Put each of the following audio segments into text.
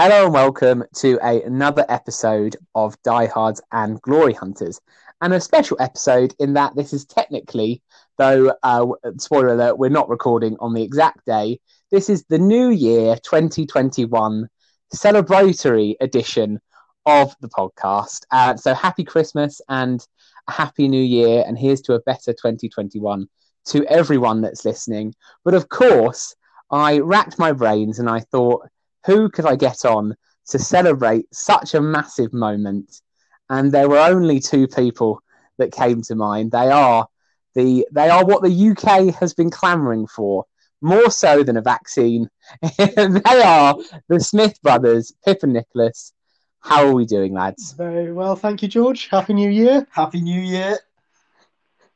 Hello and welcome to a, another episode of Diehards and Glory Hunters, and a special episode in that this is technically, though, uh, spoiler alert, we're not recording on the exact day. This is the New Year 2021 celebratory edition of the podcast. Uh, so happy Christmas and a happy New Year, and here's to a better 2021 to everyone that's listening. But of course, I racked my brains and I thought, who could I get on to celebrate such a massive moment? And there were only two people that came to mind. They are the they are what the UK has been clamouring for, more so than a vaccine. they are the Smith brothers, Pip and Nicholas. How are we doing, lads? Very well, thank you, George. Happy New Year. Happy New Year.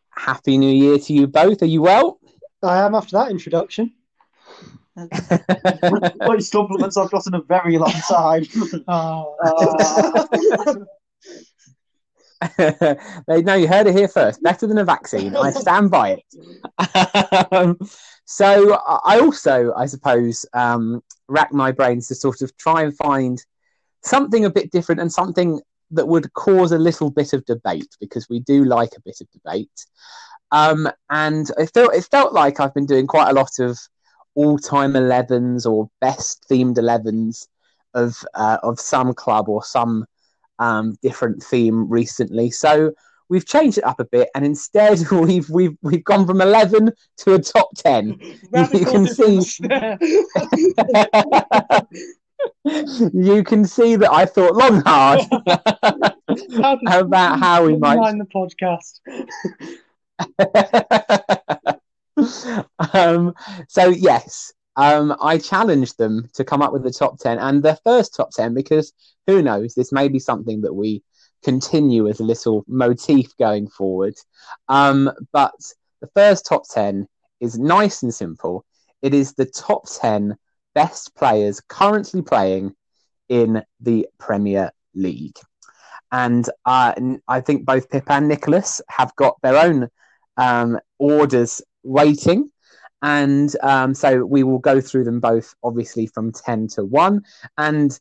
Happy New Year to you both. Are you well? I am after that introduction. Most compliments I've got in a very long time. Oh, Uh, they know you heard it here first. Better than a vaccine. I stand by it. um, so I also, I suppose, um, rack my brains to sort of try and find something a bit different and something that would cause a little bit of debate because we do like a bit of debate. Um, and it felt it felt like I've been doing quite a lot of all-time 11s or best themed 11s of uh, of some club or some um, different theme recently. So we've changed it up a bit, and instead we've we've we've gone from 11 to a top 10. you can see you can see that I thought long hard how about how we might mind the podcast? um, so yes, um, I challenged them to come up with the top ten and the first top ten because who knows, this may be something that we continue as a little motif going forward. Um, but the first top ten is nice and simple. It is the top ten best players currently playing in the Premier League. And uh, I think both Pip and Nicholas have got their own um, orders waiting. And um, so we will go through them both, obviously, from 10 to 1. And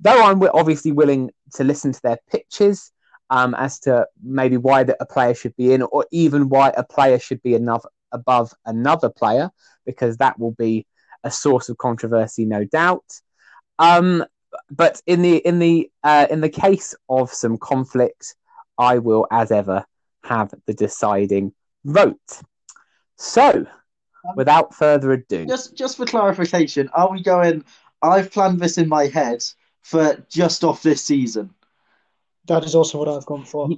though I'm obviously willing to listen to their pitches um, as to maybe why that a player should be in, or even why a player should be another, above another player, because that will be a source of controversy, no doubt. Um, but in the in the uh, in the case of some conflict, I will, as ever, have the deciding vote. So, um, without further ado, just just for clarification, are we going? I've planned this in my head for just off this season. That is also what I've gone for.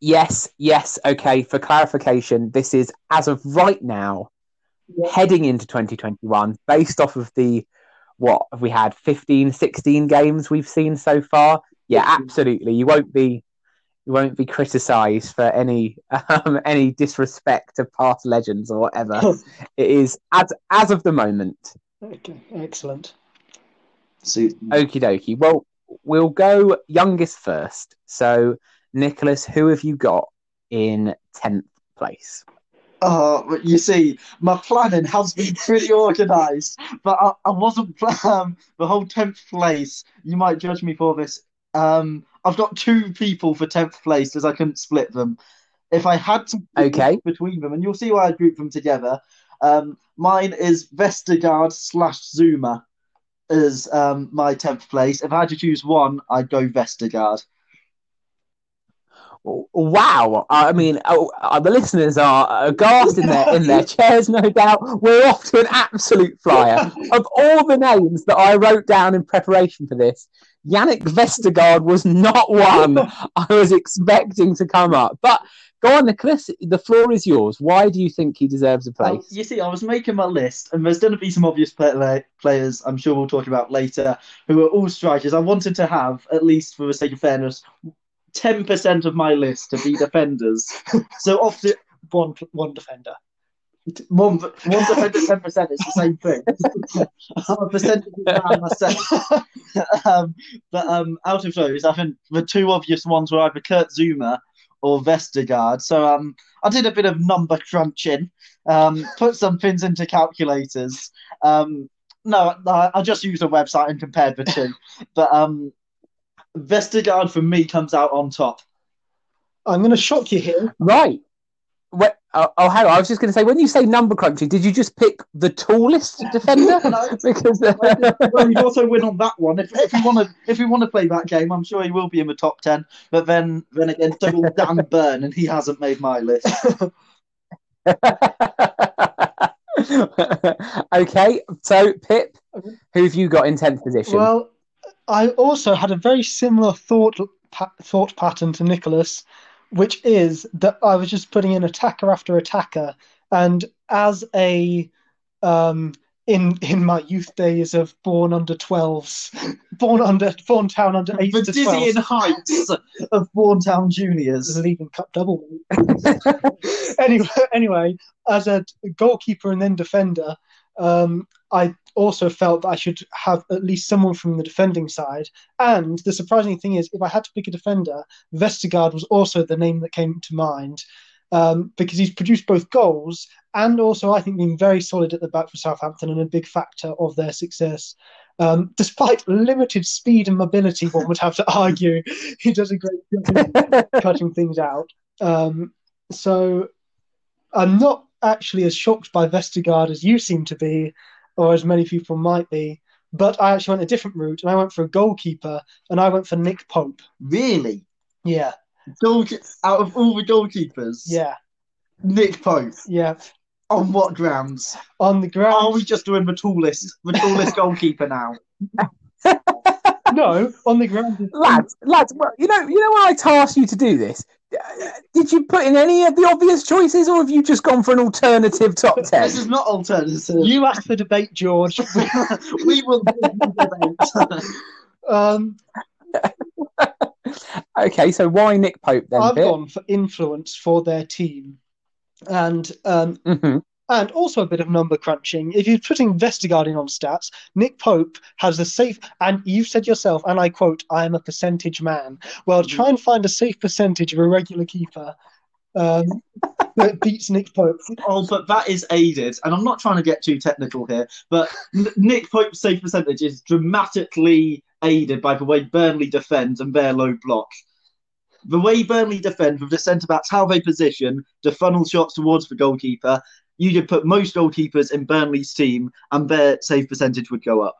yes, yes, okay. For clarification, this is as of right now, Yeah. heading into 2021, based off of the what have we had 15, 16 games we've seen so far. Yeah, absolutely. You won't be you won't be criticised for any um, any disrespect to past legends or whatever. it is as as of the moment. okay, excellent. So Okie dokie. Well, we'll go youngest first. So, Nicholas, who have you got in tenth place? Oh, you see, my planning has been pretty organised, but I, I wasn't um, the whole tenth place. You might judge me for this. Um, I've got two people for tenth place as I couldn't split them. If I had to Okay. between them, and you'll see why I grouped them together. Um, mine is Vestergaard slash Zouma as um, my tenth place. If I had to choose one, I'd go Vestergaard. Wow! I mean, oh, uh, the listeners are aghast in their in their chairs, no doubt. We're off to an absolute flyer. of all the names that I wrote down in preparation for this, Jannik Vestergaard was not one I was expecting to come up. But go on, Nicholas. The floor is yours. Why do you think he deserves a Well, place? you see, I was making my list, and there's going to be some obvious play- players I'm sure we'll talk about later who are all strikers. I wanted to have, at least for the sake of fairness, 10% of my list to be defenders. so off the One one defender. One, one defender, 10% is the same thing. I'm a percentage man myself. um, but um, out of those, I think the two obvious ones were either Kurt Zouma or Vestergaard. So um, I did a bit of number crunching, um, put some things into calculators. Um, no, no, I just used a website and compared the two. but um, Vestergaard for me comes out on top. I'm going to shock you here. Right. Wait, oh, oh, hang on. I was just going to say, when you say number crunching, did you just pick the tallest defender? No. because well, he'd uh, also win on that one. If, if you want to, if you want to play that game, I'm sure he will be in the top ten. But then, then again, so will Dan Burn, and he hasn't made my list. okay, so Pip, who have you got in tenth position? Well, I also had a very similar thought pa- thought pattern to Nicholas, which is that I was just putting in attacker after attacker, and as a um, in in my youth days of born under twelves, born under born town under eight The to dizzying twelve, heights of Bournemouth Juniors. the League and Cup double. anyway, anyway, as a goalkeeper and then defender, um, I also felt that I should have at least someone from the defending side. And the surprising thing is, if I had to pick a defender, Vestergaard was also the name that came to mind. Um, because he's produced both goals and also, I think, been very solid at the back for Southampton and a big factor of their success. Um, despite limited speed and mobility, one would have to argue, he does a great job cutting things out. Um, so I'm not actually as shocked by Vestergaard as you seem to be, or as many people might be. But I actually went a different route, and I went for a goalkeeper, and I went for Nick Pope. Really? Yeah, Goal, out of all the goalkeepers, yeah, Nick Pope. yeah. On what grounds? On the ground, Are we just doing the tallest, the tallest goalkeeper now? no, on the ground. lads, lads, well, you know, you know when I tasked you to do this, uh, did you put in any of the obvious choices, or have you just gone for an alternative top ten? This is not alternative. You asked for debate, George. we will debate. Um, okay, so why Nick Pope then? I've Pip? gone for influence for their team, and um, Mhm. And also a bit of number crunching. If you're putting Vestergaard in on stats, Nick Pope has a safe, and you said yourself, and I quote, I am a percentage man. Well, Mm-hmm. try and find a safe percentage of a regular keeper um, that beats Nick Pope. Oh, but that is aided, and I'm not trying to get too technical here, but Nick Pope's safe percentage is dramatically aided by the way Burnley defend and their low block. The way Burnley defend with the centre backs, how they position, to funnel shots towards the goalkeeper, you could put most goalkeepers in Burnley's team, and their save percentage would go up.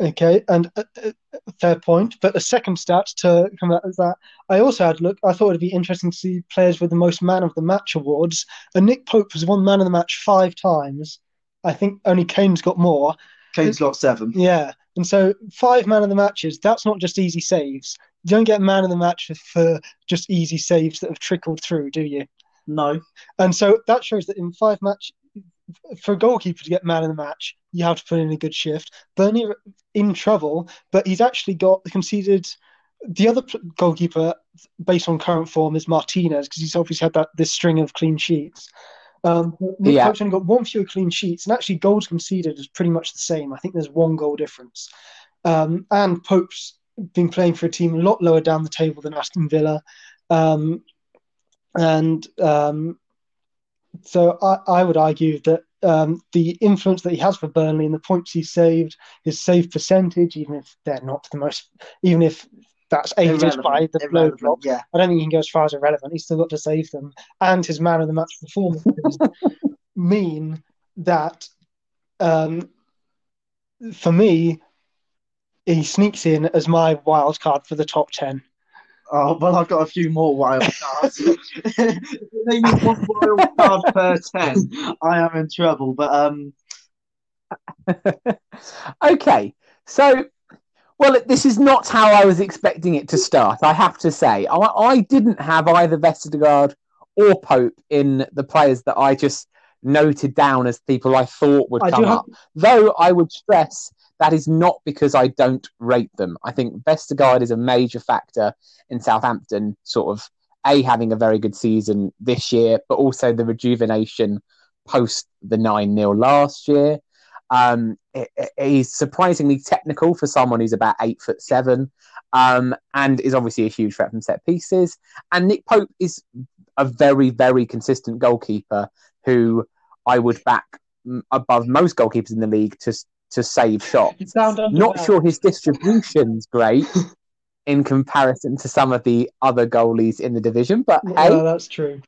Okay, and uh, uh, fair point. But a second stat to come out of that, I also had a look. I thought it'd be interesting to see players with the most man of the match awards. And Nick Pope has won man of the match five times. I think only Kane's got more. Kane's got seven. Yeah, and so five man of the matches. That's not just easy saves. You don't get man of the match for just easy saves that have trickled through, do you? No. And so that shows that in five match, for a goalkeeper to get man of the match, you have to put in a good shift. Burnley are in trouble, but he's actually got conceded. The other goalkeeper, based on current form, is Martinez because he's obviously had that this string of clean sheets. Um, but Nick Yeah. Pope's only got one fewer clean sheets, and actually goals conceded is pretty much the same. I think there's one goal difference. Um, and Pope's been playing for a team a lot lower down the table than Aston Villa. Um, and um, so I, I would argue that um, the influence that he has for Burnley and the points he saved, his save percentage, even if they're not the most, even if that's aided by the low Irrelevant, block, Yeah. I don't think he can go as far as irrelevant. He's still got to save them, and his man of the match performance mean that um, for me, he sneaks in as my wild card for the top ten. Oh, well, I've got a few more wild cards. name one wild card per 10, I am in trouble. But um, okay, so well, this is not how I was expecting it to start. I have to say, I, I didn't have either Vestergaard or Pope in the players that I just noted down as people I thought would I come have up. Though I would stress that is not because I don't rate them. I think Vestergaard is a major factor in Southampton, sort of a having a very good season this year, but also the rejuvenation post the nine 0 last year. Um, he- he- he's surprisingly technical for someone who's about eight foot seven, um, and is obviously a huge threat from set pieces. And Nick Pope is a very, very consistent goalkeeper who I would back above most goalkeepers in the league to to save shots. Not sure his distribution's great in comparison to some of the other goalies in the division, but hey, No, that's true.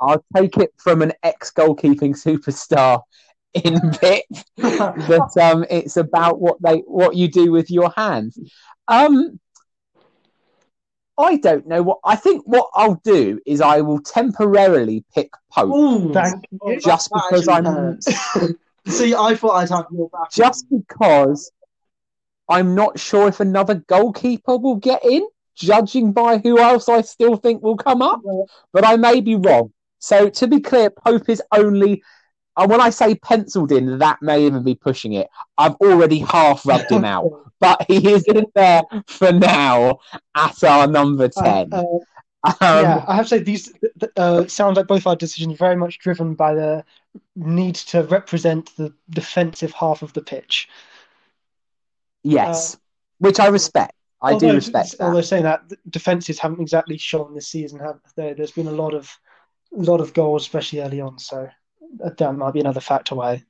I'll take it from an ex goalkeeping superstar in Pip that um, it's about what they what you do with your hands. Um, I don't know what I think. What I'll do is I will temporarily pick Pope Ooh, Thank Oh, you. just because I'm hurts. See, I thought I'd have your back. just because I'm not sure if another goalkeeper will get in, judging by who else I still think will come up. But I may be wrong. So to be clear, Pope is only. And when I say penciled in, that may even be pushing it. I've already half rubbed him out, but he is in there for now at our number ten. Uh, Um, yeah, I have to say these uh, sounds like both our decisions are very much driven by the need to represent the defensive half of the pitch. Yes, which I respect. I do Although- respect Although that. saying that, defenses haven't exactly shone this season, have they? There's been a lot of lot of goals, especially early on. So that might be another factor why.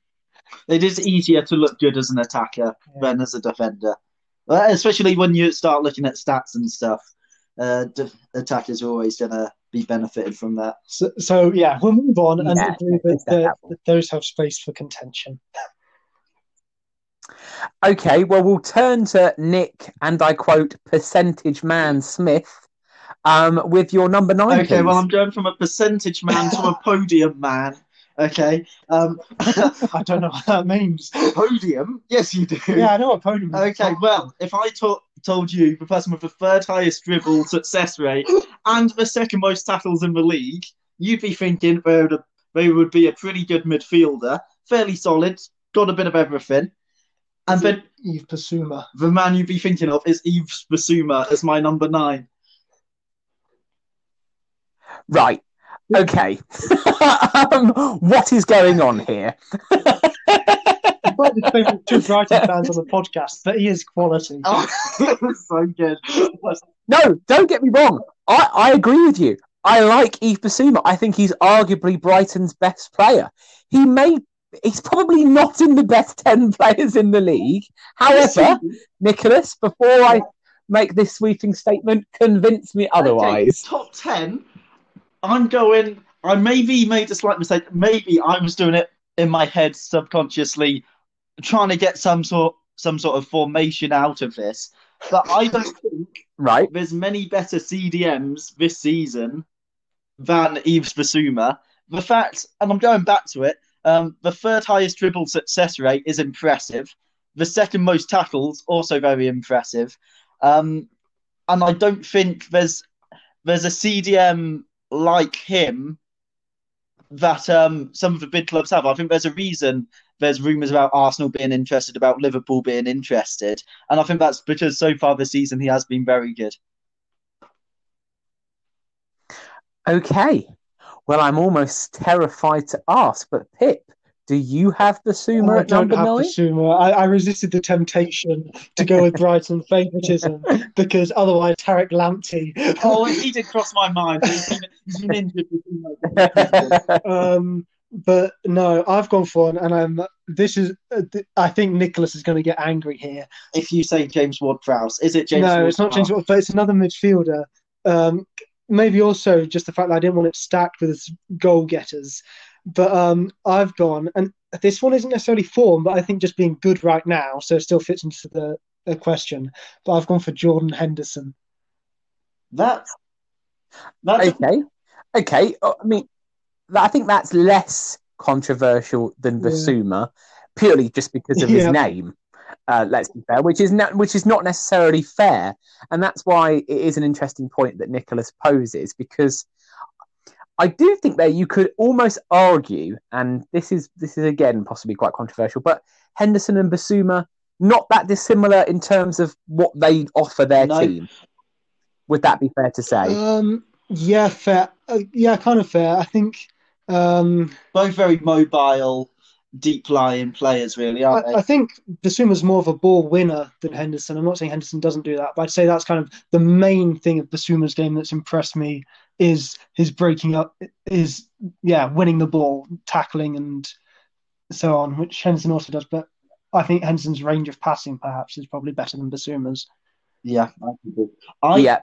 It is easier to look good as an attacker Yeah. than as a defender, especially when you start looking at stats and stuff. Uh, de- attackers are always going to be benefited from that. So, so yeah, we'll move on and agree that, it's that that those have space for contention. Okay, well, we'll turn to Nick and I quote, percentage man Smith um, with your number nine. Okay, well. I'm going from a percentage man to a podium man. Okay, um, I don't know what that means. podium? Yes, you do. Yeah, I know what podium is. Okay, well, if I to- told you the person with the third highest dribble success rate and the second most tackles in the league, you'd be thinking they would, they would be a pretty good midfielder, fairly solid, got a bit of everything. And Is then Eve Yves Bissouma. the man you'd be thinking of is Yves Bissouma as my number nine. Right. Okay. um, what is going on here? I'd like to two Brighton fans on the podcast but he is quality. Oh, so good. No, don't get me wrong. I, I agree with you. I like Yves Bissouma. I think he's arguably Brighton's best player. He may, he's probably not in the best 10 players in the league. However, Nicholas, before I make this sweeping statement, convince me otherwise. Okay, top 10. I'm going. I maybe made a slight mistake. Maybe I was doing it in my head subconsciously, trying to get some sort some sort of formation out of this. But I don't think Right. there's many better CDMs this season than Yves Bissouma. The fact, and I'm going back to it, um, the third highest dribble success rate is impressive. The second most tackles also very impressive. Um, and I don't think there's there's a CDM like him that um, some of the big clubs have. I think there's a reason there's rumours about Arsenal being interested, about Liverpool being interested, and I think that's because so far this season he has been very good. Okay. Well, I'm almost terrified to ask, but Pip, do you have Bissouma I at don't number have nine? Bissouma. I, I resisted the temptation to go with Brighton favouritism because otherwise Tariq Lamptey. Oh, he did cross my mind. He's been, he's been injured. um, but no, I've gone for one, and I'm. This is. Uh, I think Nicholas is going to get angry here. If you say James Ward-Prowse, is it James? no, it's not James, Ward-Prowse? But it's another midfielder. Um, maybe also just the fact that I didn't want it stacked with goal getters. But um, I've gone, and this one isn't necessarily form, but I think just being good right now, so it still fits into the, the question. But I've gone for Jordan Henderson. That's that's okay. Okay. Uh, I mean, th- I think that's less controversial than Yeah. Bissouma, purely just because of his name. Uh, let's be fair, which is not, which is not necessarily fair, and that's why it is an interesting point that Nicholas poses because I do think that you could almost argue, and this is this is again possibly quite controversial, but Henderson and Bissouma not that dissimilar in terms of what they offer their No. team. Would that be fair to say? Um, yeah, fair. Uh, yeah, kind of fair. I think. Um, both very mobile, deep-lying players, really, aren't I, they? I think Bissouma's more of a ball winner than Henderson. I'm not saying Henderson doesn't do that, but I'd say that's kind of the main thing of Bissouma's game that's impressed me is his breaking up, is yeah, winning the ball, tackling, and so on, which Henderson also does. But I think Henderson's range of passing perhaps is probably better than Bissouma's. Yeah, I, yeah.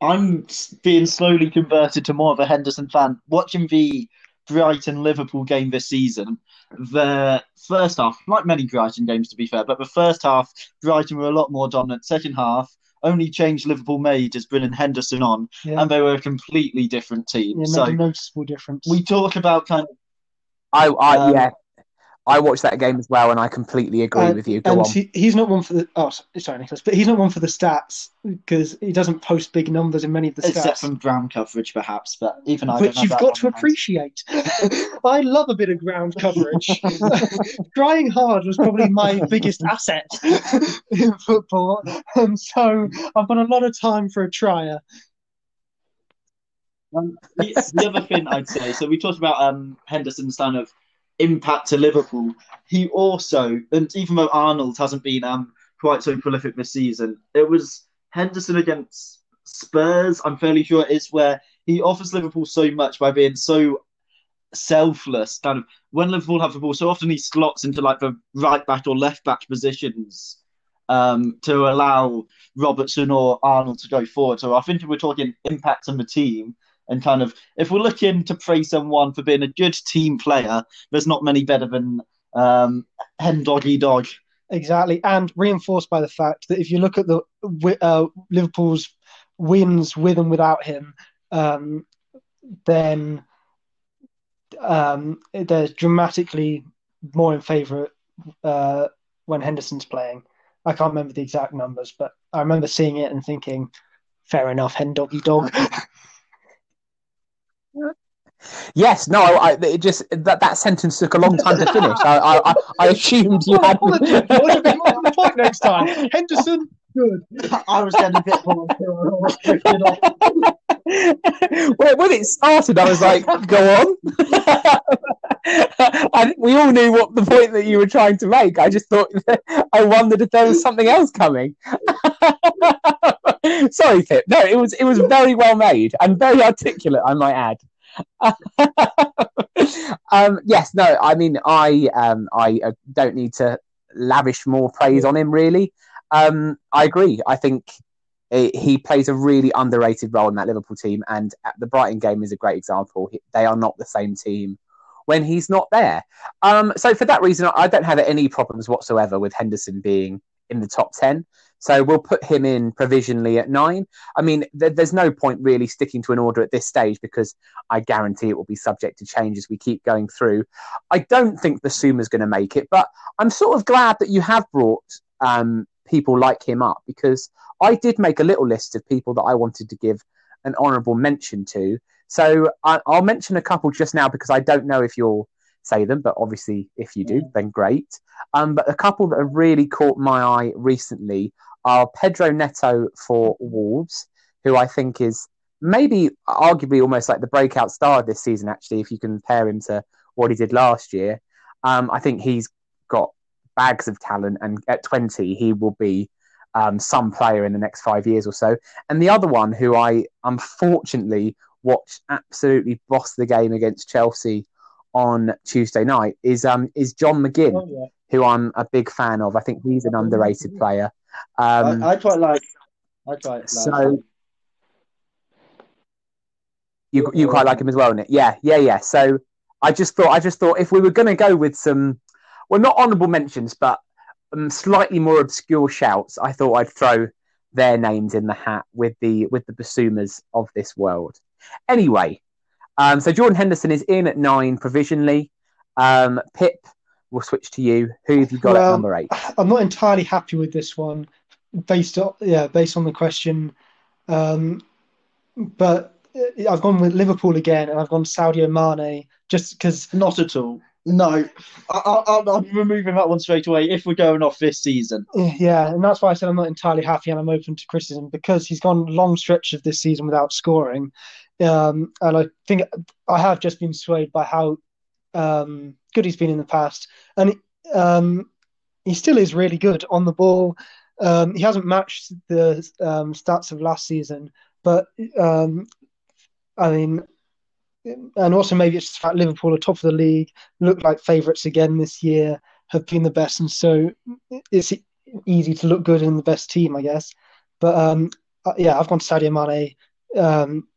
I'm being slowly converted to more of a Henderson fan. Watching the Brighton Liverpool game this season, the first half, like many Brighton games to be fair, but the first half, Brighton were a lot more dominant. Second half, only change Liverpool made is bringing Henderson on, Yeah, and they were a completely different team. yeah, so a noticeable difference. we talk about kind of I, I Um, yeah, I watched that game as well, and I completely agree Uh, with you. Go and on. he, he's not one for the. Oh, sorry, Nicholas, but he's not one for the stats because he doesn't post big numbers in many of the except stats. from ground coverage, perhaps, but even I which you've that got to appreciate. I love a bit of ground coverage. Trying hard was probably my biggest asset in football, and so I've got a lot of time for a trier. Um, the, the other thing I'd say, so we talked about um, Henderson's kind of impact to Liverpool. He also, and even though Arnold hasn't been um, quite so prolific this season, it was Henderson against Spurs. I'm fairly sure it is where he offers Liverpool so much by being so selfless. Kind of when Liverpool have the ball, so often he slots into like the right back or left back positions um, to allow Robertson or Arnold to go forward. So I think if we're talking impact on the team and kind of if we're looking to praise someone for being a good team player, there's not many better than um, Hen Doggy Dog. Exactly, and reinforced by the fact that if you look at the uh, Liverpool's wins with and without him, um, then um, they're dramatically more in favour uh, when Henderson's playing. I can't remember the exact numbers, but I remember seeing it and thinking, "Fair enough, hen doggy dog." Yes, no, I, it just that that sentence took a long time to finish. I I, I, I assumed you had. apologies. I should be more on the point next time. Henderson, good. I was getting a bit more. when, when it started, I was like, "Go on." I think we all knew what the point that you were trying to make. I just thought I wondered if there was something else coming. Sorry, Pip. No, it was it was very well made and very articulate. I might add. um, yes, no, I mean, I um, I uh, don't need to lavish more praise on him. Really, um, I agree. I think he he plays a really underrated role in that Liverpool team, and the Brighton game is a great example. They are not the same team when he's not there. Um, so for that reason, I don't have any problems whatsoever with Henderson being in the top ten. So we'll put him in provisionally at nine. I mean, th- there's no point really sticking to an order at this stage because I guarantee it will be subject to change as we keep going through. I don't think Bissouma's going to make it, but I'm sort of glad that you have brought um, people like him up because I did make a little list of people that I wanted to give an honourable mention to. So I, I'll mention a couple just now because I don't know if you'll say them, but obviously if you do, then great. Um, but a couple that have really caught my eye recently are Pedro Neto for Wolves, who I think is maybe arguably almost like the breakout star this season, actually, if you compare him to what he did last year. Um, I think he's got bags of talent, and at 20, he will be um, some player in the next five years or so. And the other one, who I unfortunately watched absolutely boss the game against Chelsea on Tuesday night, is um, is John McGinn, Oh, yeah. who I'm a big fan of. I think he's an underrated player. Um, I, I quite like. I quite like. so you you quite like him as well, Nick? Yeah, yeah, yeah. So I just thought I just thought if we were going to go with some, well, not honourable mentions, but um, slightly more obscure shouts, I thought I'd throw their names in the hat with the with the Bissoumas of this world. Anyway, um, so Jordan Henderson is in at nine provisionally. Um, Pip, we'll switch to you. Who have you got at number eight? I'm not entirely happy with this one, based on yeah, based on the question. Um, but uh, I've gone with Liverpool again, and I've gone Sadio Mane just because. Not at all. No, I, I, I'm- I'm removing that one straight away. If we're going off this season, Yeah, and that's why I said I'm not entirely happy, and I'm open to criticism because he's gone long stretch of this season without scoring, um, and I think I have just been swayed by how um, good he's been in the past, and um, he still is really good on the ball. Um, he hasn't matched the um, stats of last season, but um, I mean, and also maybe it's just that Liverpool are top of the league, look like favourites again this year, have been the best, and so it's easy to look good in the best team, I guess. But uh, yeah, I've gone to Sadio Mane. Um,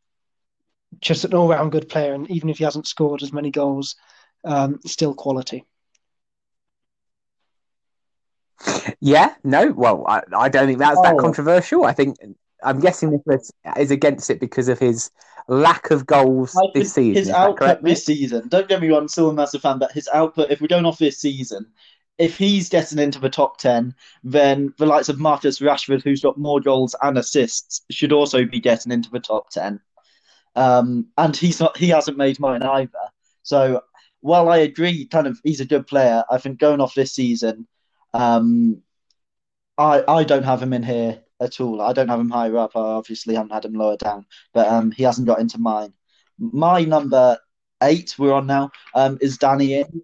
just an all-round good player, and even if he hasn't scored as many goals, um, still quality. Yeah, no, well, I, I don't think that's that Oh. controversial. I think I'm guessing Nicholas is against it because of his lack of goals I this season. his output correct? This season. Don't get me wrong, I'm still a massive fan, but his output, if we're going off this season, if he's getting into the top ten, then the likes of Marcus Rashford, who's got more goals and assists, should also be getting into the top ten. Um, and he's not. He hasn't made mine either. So while I agree, kind of, he's a good player. I think going off this season, um, I I don't have him in here at all. I don't have him higher up. I obviously haven't had him lower down, but um, he hasn't got into mine. My number eight, we're on now, um, is Danny In.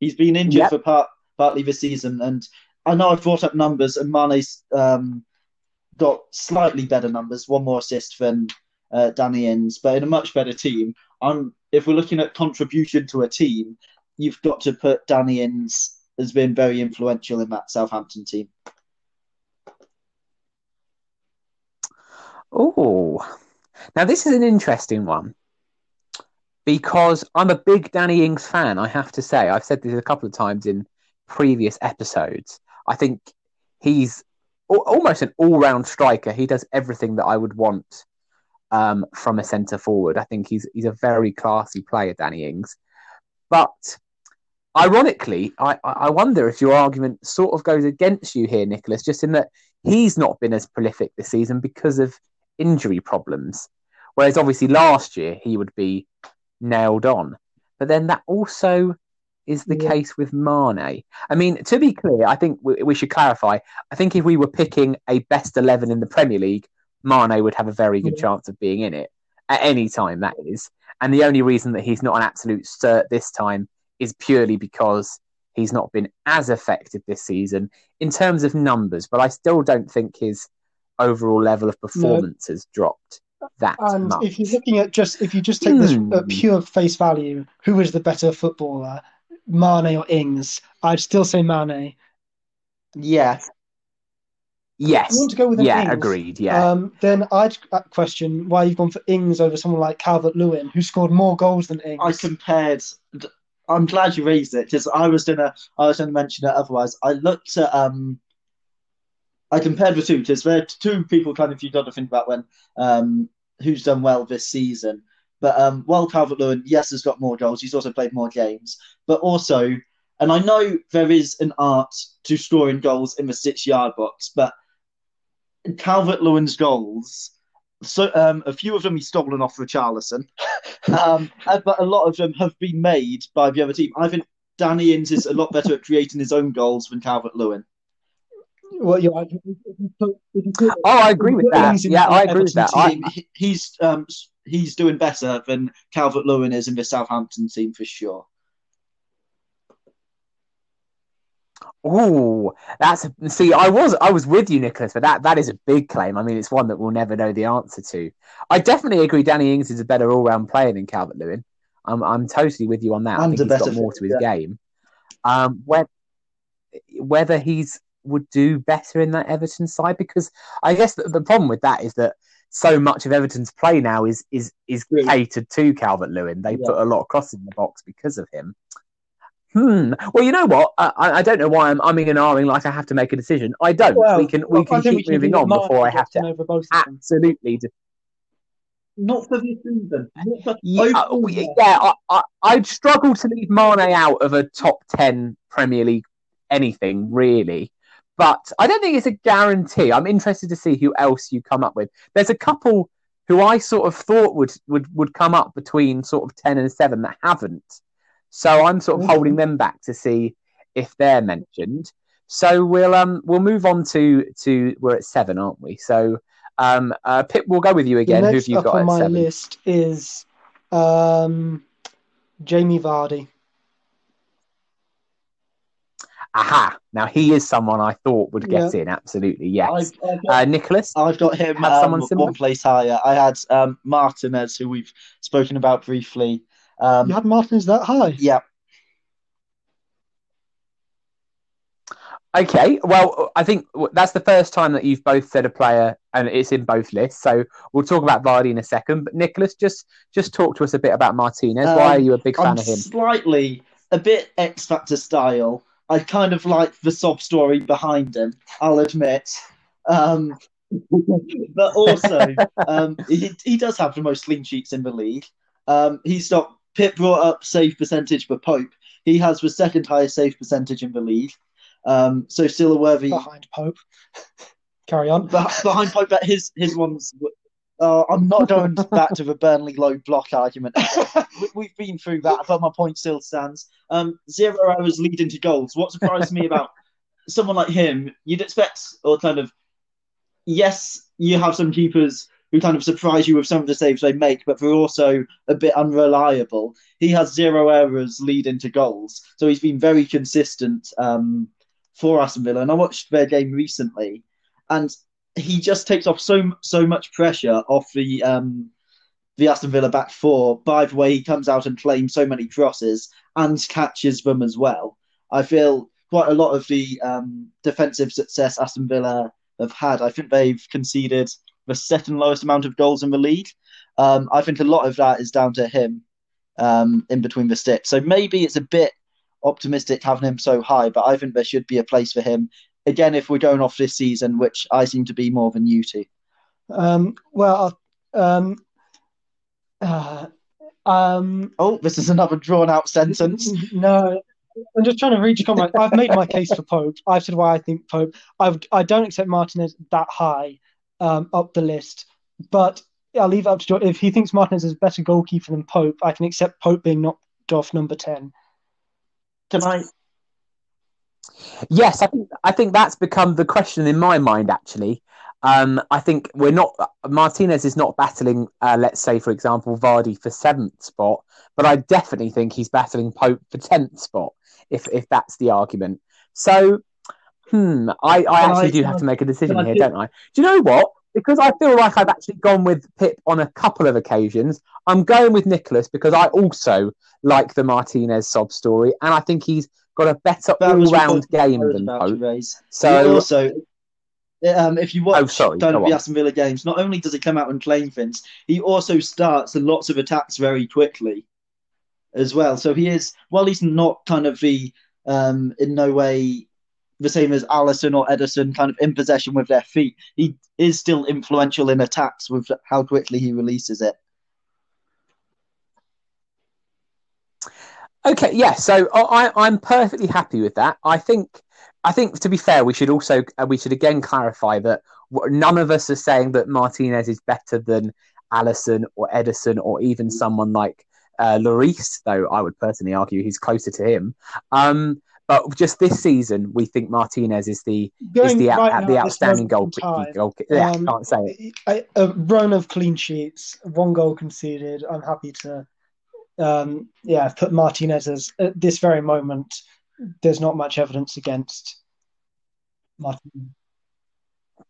He's been injured Yep. for part partly this season, and I know I've brought up numbers, and Mane's um, got slightly better numbers, one more assist than uh, Danny Ings, but in a much better team. I'm, if we're looking at contribution to a team, you've got to put Danny Ings as being very influential in that Southampton team. Oh, now this is an interesting one because I'm a big Danny Ings fan. I have to say, I've said this a couple of times in previous episodes. I think he's almost an all-round striker. He does everything that I would want um, from a centre forward. I think he's he's a very classy player, Danny Ings. But ironically, I, I wonder if your argument sort of goes against you here, Nicholas, just in that he's not been as prolific this season because of injury problems. Whereas obviously last year he would be nailed on. But then that also is the Yeah. case with Mane. I mean, to be clear, I think we, we should clarify. I think if we were picking a best 11 in the Premier League, Mane would have a very good Yeah. chance of being in it at any time, that is. And the only reason that he's not an absolute cert this time is purely because he's not been as effective this season in terms of numbers. But I still don't think his overall level of performance has dropped that much. And much. if you're looking at just if you just take this Hmm. at pure face value, who is the better footballer, Mane or Ings? I'd still say Mane. Yeah, yes, You want to go with an yeah, Ings? agreed. Yeah, Um, then I'd uh, question why you've gone for Ings over someone like Calvert Lewin, who scored more goals than Ings. I compared. I'm glad you raised it because I was gonna I was gonna mention it otherwise. I looked at um. I compared the two because there are two people kind of you've got to think about when um who's done well this season. But um, while Calvert Lewin, yes, has got more goals, he's also played more games. But also, and I know there is an art to scoring goals in the six yard box, but Calvert Lewin's goals, so um, a few of them he's stolen off Richarlison, um, but a lot of them have been made by the other team. I think Danny Ings is a lot better at creating his own goals than Calvert Lewin. Well, you're right. If you put- if you put- oh, I agree with that. Yeah, I agree with that. Everton I, he's um, he's doing better than Calvert Lewin is in the Southampton team for sure. Oh, that's see. I was I was with you, Nicholas, but that that is a big claim. I mean, it's one that we'll never know the answer to. I definitely agree. Danny Ings is a better all round player than Calvert Lewin. I'm I'm totally with you on that. I think he's got more to his fit, game. Um, whether whether he's would do better in that Everton side because I guess the, the problem with that is that so much of Everton's play now is is is catered to Calvert Lewin. They Yeah. put a lot of crosses in the box because of him. Hmm. Well, you know what? I, I don't know why I'm umming and ahhing like I have to make a decision. I don't. Well, we can we I can keep we moving on before I have to absolutely. De- Not for this season. Not for- yeah, uh, yeah. I, I I'd struggle to leave Mane out of a top ten Premier League anything really, but I don't think it's a guarantee. I'm interested to see who else you come up with. There's a couple who I sort of thought would would would come up between sort of ten and seven that haven't. So I'm sort of holding them back to see if they're mentioned. So we'll um we'll move on to to we're at seven, aren't we? So um uh, Pip, we'll go with you again. Who've you up got on my seven? list is um, Jamie Vardy. Aha! Now he is someone I thought would get in. Absolutely, yes. I've, I've got, Uh, Nicholas. I've got him have um, someone similar? one place higher. I had um, Martinez, who we've spoken about briefly. Um, you had Martinez that high? yeah, Okay, well, I think that's the first time that you've both said a player, and it's in both lists. So we'll talk about Vardy in a second. But Nicholas, just just talk to us a bit about Martinez. Why are Um, you a big fan I'm of him? slightly a bit X Factor style. I kind of like the sob story behind him. I'll admit. Um, but also, um, he, he does have the most clean sheets in the league. Um, he's got Pip brought up save percentage for Pope. He has the second highest save percentage in the league. Um, so still a worthy behind Pope. Carry on. Beh- behind Pope. But his his ones. Uh, I'm not going back to the Burnley low block argument. We- We've been through that, but my point still stands. Um, zero hours leading to goals. What surprised me about someone like him, you'd expect, or kind of, yes, you have some keepers who kind of surprise you with some of the saves they make, but they're also a bit unreliable. He has zero errors leading to goals, so he's been very consistent um, for Aston Villa. And I watched their game recently, and he just takes off so so much pressure off the um, the Aston Villa back four by the way he comes out and claims so many crosses and catches them as well. I feel quite a lot of the um, defensive success Aston Villa have had. I think they've conceded the second lowest amount of goals in the league. Um, I think a lot of that is down to him um, in between the sticks. So maybe it's a bit optimistic having him so high, but I think there should be a place for him. Again, if we're going off this season, which I seem to be more than you two. Um, well, um, uh, um, Oh, this is another drawn out sentence. no, I'm just trying to read your comment. I've made my case for Pope. I've said why I think Pope. I I don't accept Martinez that high um, up the list, but I'll leave it up to George. If he thinks Martinez is a better goalkeeper than Pope, I can accept Pope being knocked off number ten. Can I? Yes, I think I think that's become the question in my mind. Actually, um, I think we're not Martinez is not battling. Uh, let's say, for example, Vardy for seventh spot, but I definitely think he's battling Pope for tenth spot. If if that's the argument, so hmm, I, I actually do have to make a decision here, do- don't I? Do you know what? Because I feel like I've actually gone with Pip on a couple of occasions. I'm going with Nicholas because I also like the Martinez sob story, and I think he's got a better all-round game than Pope. So also, um, if you watch Oh, sorry, go the on. Aston Villa games, not only does he come out and claim things, he also starts lots of attacks very quickly as well. So he is, while he's not kind of the, um, in no way the same as Alisson or Ederson, kind of in possession with their feet, he is still influential in attacks with how quickly he releases it. Okay, yeah. So I, I'm perfectly happy with that. I think, I think to be fair, we should also uh, we should again clarify that none of us are saying that Martinez is better than Alisson or Ederson or even someone like uh, Lloris, though I would personally argue he's closer to him. Um, but just this season, we think Martinez is the is the right out, now the outstanding goal, time, goal, Yeah, um, can't say it. a, a run of clean sheets, one goal conceded. I'm happy to, um, yeah, put Martinez as at this very moment. There's not much evidence against Martinez.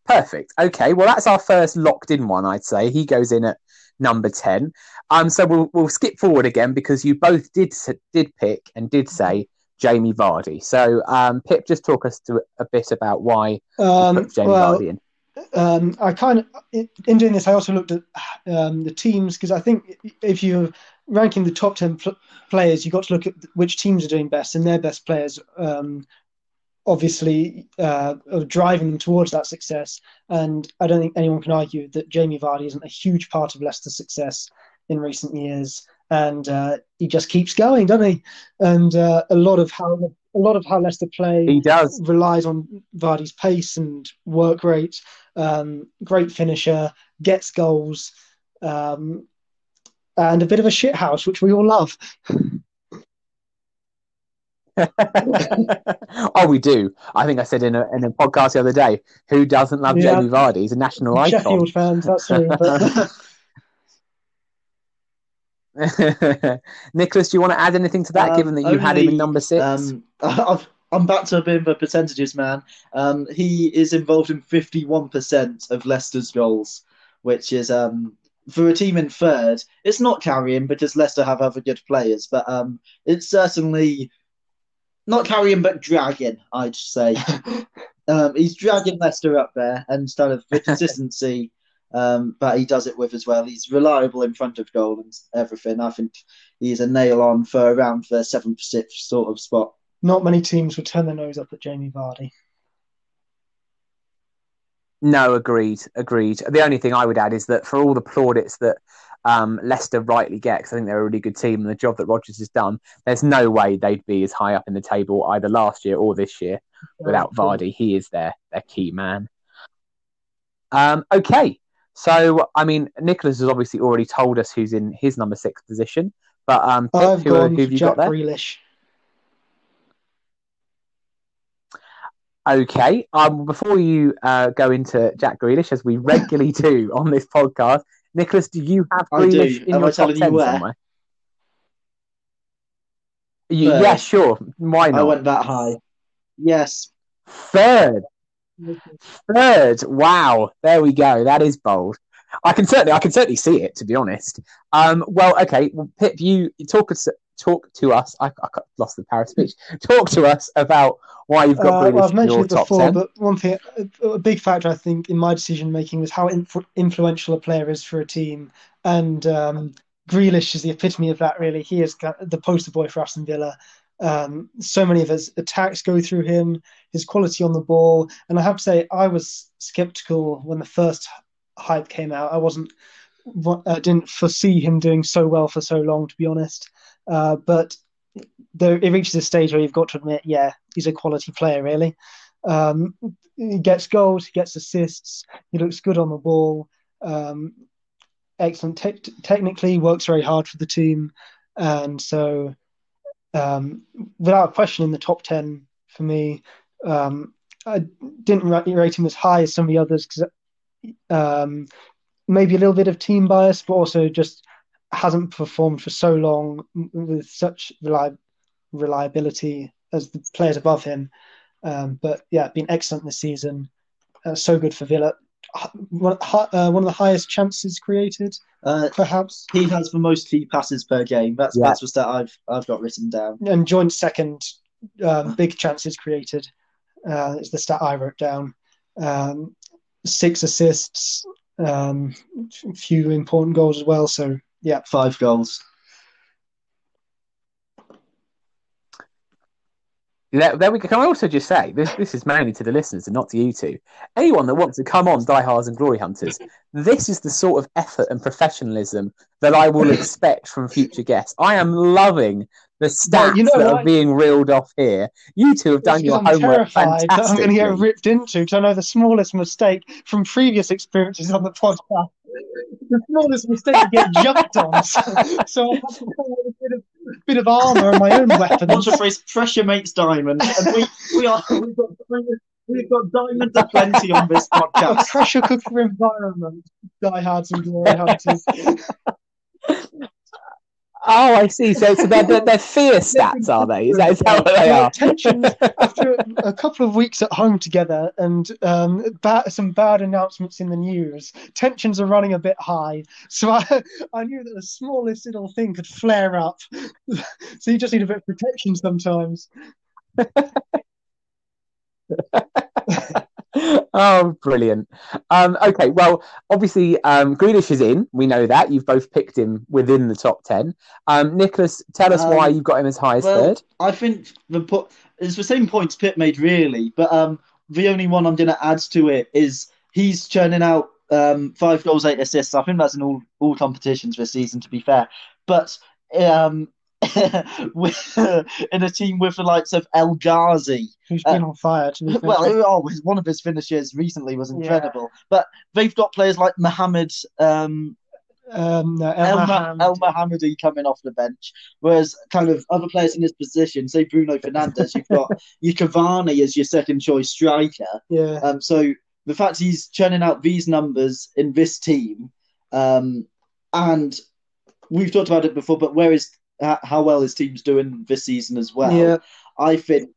Perfect. Okay, well that's our first locked in one. I'd say he goes in at number ten. Um, so we'll we'll skip forward again because you both did did pick and did say Jamie Vardy. So um, Pip, just talk us to a bit about why you Um, put Jamie well, Vardy in. um, I kind of in, in doing this, I also looked at um, the teams because I think if you're ranking the top ten pl- players, you've got to look at which teams are doing best and their best players. Um, obviously, uh, are driving them towards that success. And I don't think anyone can argue that Jamie Vardy isn't a huge part of Leicester's success in recent years. And uh, he just keeps going, doesn't he? And uh, a lot of how a lot of how Leicester play He does. relies on Vardy's pace and work rate. Um, great finisher, gets goals, um, and a bit of a shithouse, which we all love. oh, we do. I think I said in a, in a podcast the other day, who doesn't love Yeah. Jamie Vardy? He's a national icon. Sheffield fans, that's true. But Nicholas, do you want to add anything to that, Um, given that you had him in number six? Um, I've, I'm back to a bit of a percentages man. Um, he is involved in 51% of Leicester's goals, which is um, for a team in third. It's not carrying because Leicester have other good players, but um, it's certainly not carrying, but dragging, I'd say. um, he's dragging Leicester up there and kind of the consistency um, that he does it with as well. He's reliable in front of goal and everything. I think he's a nail on for around the seventh, sixth sort of spot. Not many teams would turn their nose up at Jamie Vardy. No, agreed, agreed. The only thing I would add is that for all the plaudits that um, Leicester rightly get, because I think they're a really good team and the job that Rodgers has done, there's no way they'd be as high up in the table either last year or this year without Vardy. He is their their key man. Um, okay, so I mean, Nicholas has obviously already told us who's in his number six position, but um, Pip, I've who, gone who have you Jack got there? Grealish. Okay. Um, before you uh, go into Jack Grealish, as we regularly do on this podcast, Nicholas, do you have I. Grealish in Am your I top telling you ten where? somewhere? You, yeah, sure. Why not? I went that high. Yes. Third. Third. Wow. There we go. That is bold. I can certainly, I can certainly see it. To be honest. Um. Well, okay. Well, Pip, you talk us, talk to us. I, I lost the power of speech. Talk to us about why you've got Uh, well, I've mentioned it before, but one thing, a, a big factor I think in my decision making was how inf- influential a player is for a team, and um, Grealish is the epitome of that. Really, he is the poster boy for Aston Villa. Um, so many of his attacks go through him, his quality on the ball, and I have to say I was skeptical when the first hype came out. I wasn't, I didn't foresee him doing so well for so long, to be honest. Uh, but it reaches a stage where you've got to admit, yeah, he's a quality player, really. Um, he gets goals, he gets assists, he looks good on the ball, um, excellent te- technically, works very hard for the team, and so um, without question in the top ten for me. Um, I didn't rate him as high as some of the others because um, maybe a little bit of team bias, but also just hasn't performed for so long with such reli- reliability as the players above him. Um, but yeah, been excellent this season. Uh, so good for Villa. H- One, uh, one of the highest chances created, Uh, perhaps, he has the most key passes per game. That's Yeah. that's the stat I've I've got written down. and joint second. Um, big chances created uh, is the stat I wrote down. Um, six assists, um, a few important goals as well. So yeah, Five goals. There, there we go. Can I also just say this? This is mainly to the listeners and not to you two. Anyone that wants to come on Diehards and Glory Hunters, this is the sort of effort and professionalism that I will expect from future guests. I am loving the stats Well, you know that are being reeled off here. You two have done It's your I'm homework terrified I'm going to get ripped into because I know the smallest mistake from previous experiences on the podcast. The smallest mistake to get jumped on. So, so I have to put a bit of, armour and my own What's the phrase? Pressure makes diamond, and we we are we've got we've got diamonds aplenty on this podcast. pressure cooker environment, diehards and glory hunters. Oh, I see. So, so they're, they're, they're fear stats, are they? Is that, is that what they are? tensions after a couple of weeks at home together and um, ba- some bad announcements in the news, tensions are running a bit high. So I, I knew that the smallest little thing could flare up. so you just need a bit of protection sometimes. Oh, brilliant. Um, okay, well, obviously, um, Grealish is in. We know that. You've both picked him within the top 10. Um, Nicholas, tell us Um, why you've got him as high as well, third. I think the po- it's the same points Pip made really, but um, the only one I'm going to add to it is he's churning out um five goals, eight assists. I think that's in all all competitions this season, to be fair. But um, with, in a team with the likes of El Ghazi, Who's been on fire? To be well, oh, his- one of his finishes recently was incredible. But they've got players like Mohamed um, um, no, El, El Ma- Elmohamady coming off the bench, whereas kind of other players in his position, say Bruno Fernandes, you've got your Cavani as your second choice striker. yeah. Um, so the fact he's churning out these numbers in this team, um, and we've talked about it before, but where is how well his team's doing this season as well? Yeah. I think,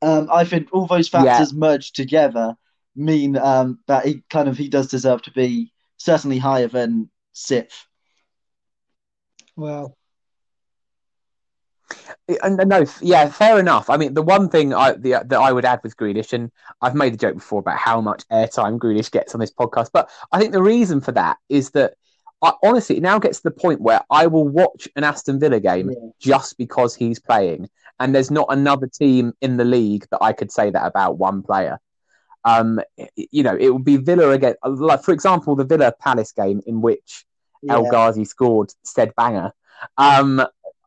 um, I think all those factors merged together mean um, that he kind of he does deserve to be certainly higher than sixth. Well, and no, yeah, fair enough. I mean, the one thing I the, that I would add with Grealish, and I've made the joke before about how much airtime Grealish gets on this podcast, but I think the reason for that is that I, honestly, it now gets to the point where I will watch an Aston Villa game Yeah. just because he's playing, and there's not another team in the league that I could say that about one player. Um, you know, it would be Villa again. Like for example, the Villa Palace game in which El Ghazi scored said banger. Um,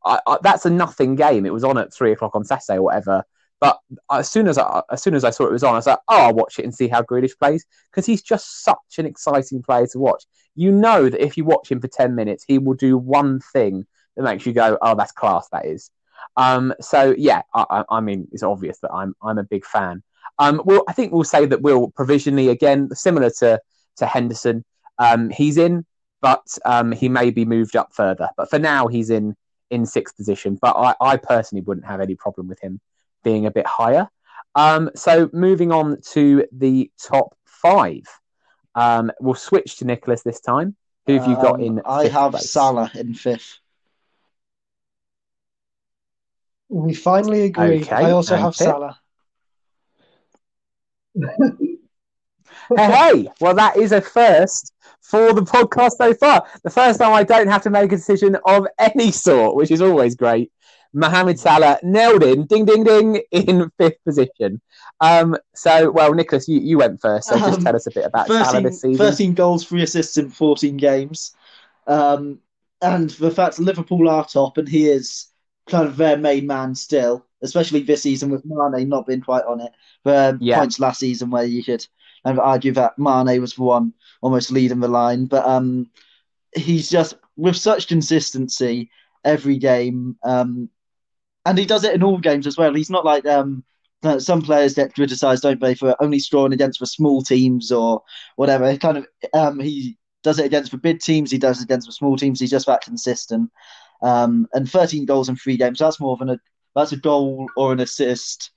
I, I, that's a nothing game. It was on at three o'clock on Saturday or whatever. But as soon as I, as soon as I saw it was on, I was like, "Oh, I'll watch it and see how Grealish plays," because he's just such an exciting player to watch. You know that if you watch him for ten minutes, he will do one thing that makes you go, "Oh, that's class." That is. Um, so yeah, I, I, mean, it's obvious that I'm I'm a big fan. Um, well, I think we'll say that we'll provisionally again, similar to to Henderson. Um, he's in, but um, he may be moved up further. But for now, he's in in sixth position. But I, I personally wouldn't have any problem with him being a bit higher. Um, so moving on to the top five, um, we'll switch to Nicholas this time. Who have you got Um, in? I have place? Salah in fifth. We finally agree. Okay, I also have Pip? Salah. hey, hey, well, that is a first for the podcast so far. The first time I don't have to make a decision of any sort, which is always great. Mohamed Salah nailed in, ding, ding, ding, in fifth position. Um, so, well, Nicholas, you, you went first, so just Um, tell us a bit about Salah 13, this season. 13 goals, 3 assists in 14 games. Um, and the fact that Liverpool are top and he is kind of their main man still, especially this season with Mane not being quite on it. There are Yeah. points last season where you could kind of argue that Mane was the one almost leading the line. But um, he's just, with such consistency every game, um, and he does it in all games as well. He's not like um, some players get criticised, don't they, for only scoring against the small teams or whatever. He kind of um, he does it against the big teams. He does it against the small teams. He's just that consistent. Um, and 13 goals in three games. That's more than a that's a goal or an assist,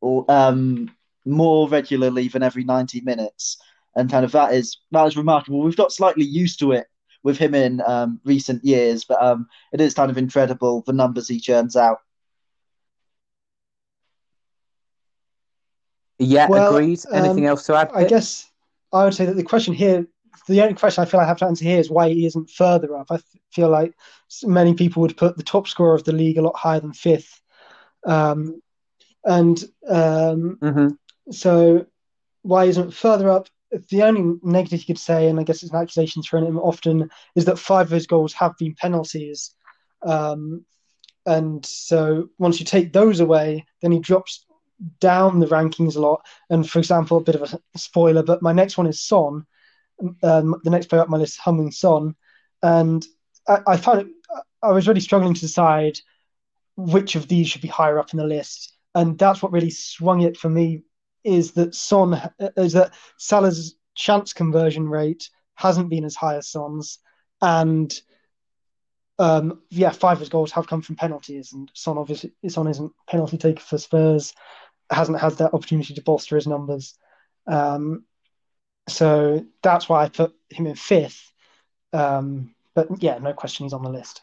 or um, more regularly than every 90 minutes. And kind of that is that is remarkable. We've got slightly used to it with him in um, recent years, but um, it is kind of incredible the numbers he churns out. Yeah, Well, agreed. Anything um, else to add? I guess I would say that the question here, the only question I feel I have to answer here is why he isn't further up. I feel like many people would put the top scorer of the league a lot higher than fifth. Um, and um, Mhm. so why isn't further up? The only negative you could say, and I guess it's an accusation thrown at him often, is that five of his goals have been penalties. Um, and so once you take those away, then he drops down the rankings a lot. And for example, a bit of a spoiler, but my next one is Son. Um, the next player up my list, Heung-min Son, and I, I found it. I was really struggling to decide which of these should be higher up in the list, and that's what really swung it for me. Is that Son? Is that Salah's chance conversion rate hasn't been as high as Son's, and um, yeah, five of his goals have come from penalties, and Son obviously Son isn't penalty taker for Spurs, hasn't had that opportunity to bolster his numbers. Um, so that's why I put him in fifth. Um, but yeah, no question he's on the list.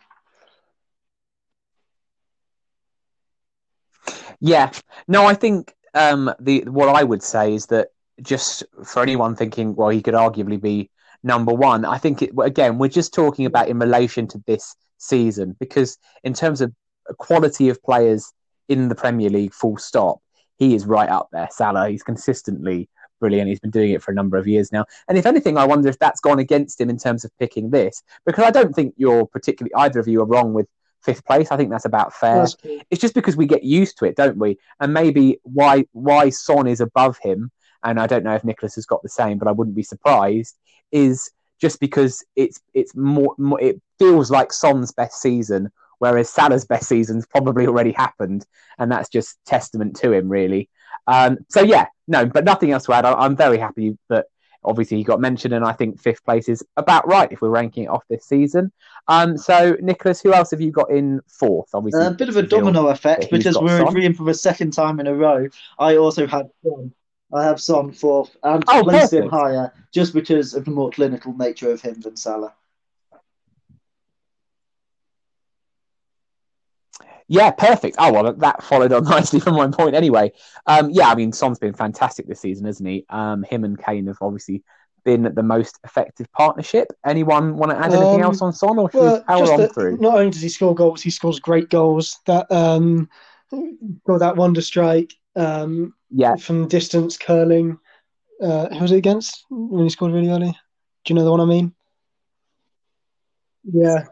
Yeah, no, I think um, the what I would say is that just for anyone thinking, well, he could arguably be number one. I think it, again, we're just talking about in relation to this season because in terms of quality of players in the Premier League, full stop, he is right up there. Salah, he's consistently brilliant. He's been doing it for a number of years now. And if anything, I wonder if that's gone against him in terms of picking this because I don't think you're particularly either of you are wrong with fifth place. I think that's about fair That's it's just because we get used to it, don't we? And maybe why why Son is above him, and I don't know if Nicholas has got the same, but I wouldn't be surprised. Is just because it's it's more, more it feels like Son's best season, whereas Salah's best season's probably already happened, and that's just testament to him, really. Um, so yeah, no, but nothing else to add. I, I'm very happy that obviously he got mentioned, and I think fifth place is about right if we're ranking it off this season. Um, so Nicholas, who else have you got in fourth? Obviously, A bit of a domino effect because we're agreeing for the second time in a row. I also had Son. I have Son fourth and Oh, placed him higher just because of the more clinical nature of him than Salah. Yeah, perfect. Oh well, that followed on nicely from my point. Anyway, um, yeah, I mean, Son's been fantastic this season, hasn't he? Um, him and Kane have obviously been the most effective partnership. Anyone want to add anything Um, else on Son, or should Well, we power on through? not only does he score goals, he scores great goals. That um, got that wonder strike um, Yeah, from distance curling. Uh, who was it against when he scored really early? Do you know the one I mean? Yeah.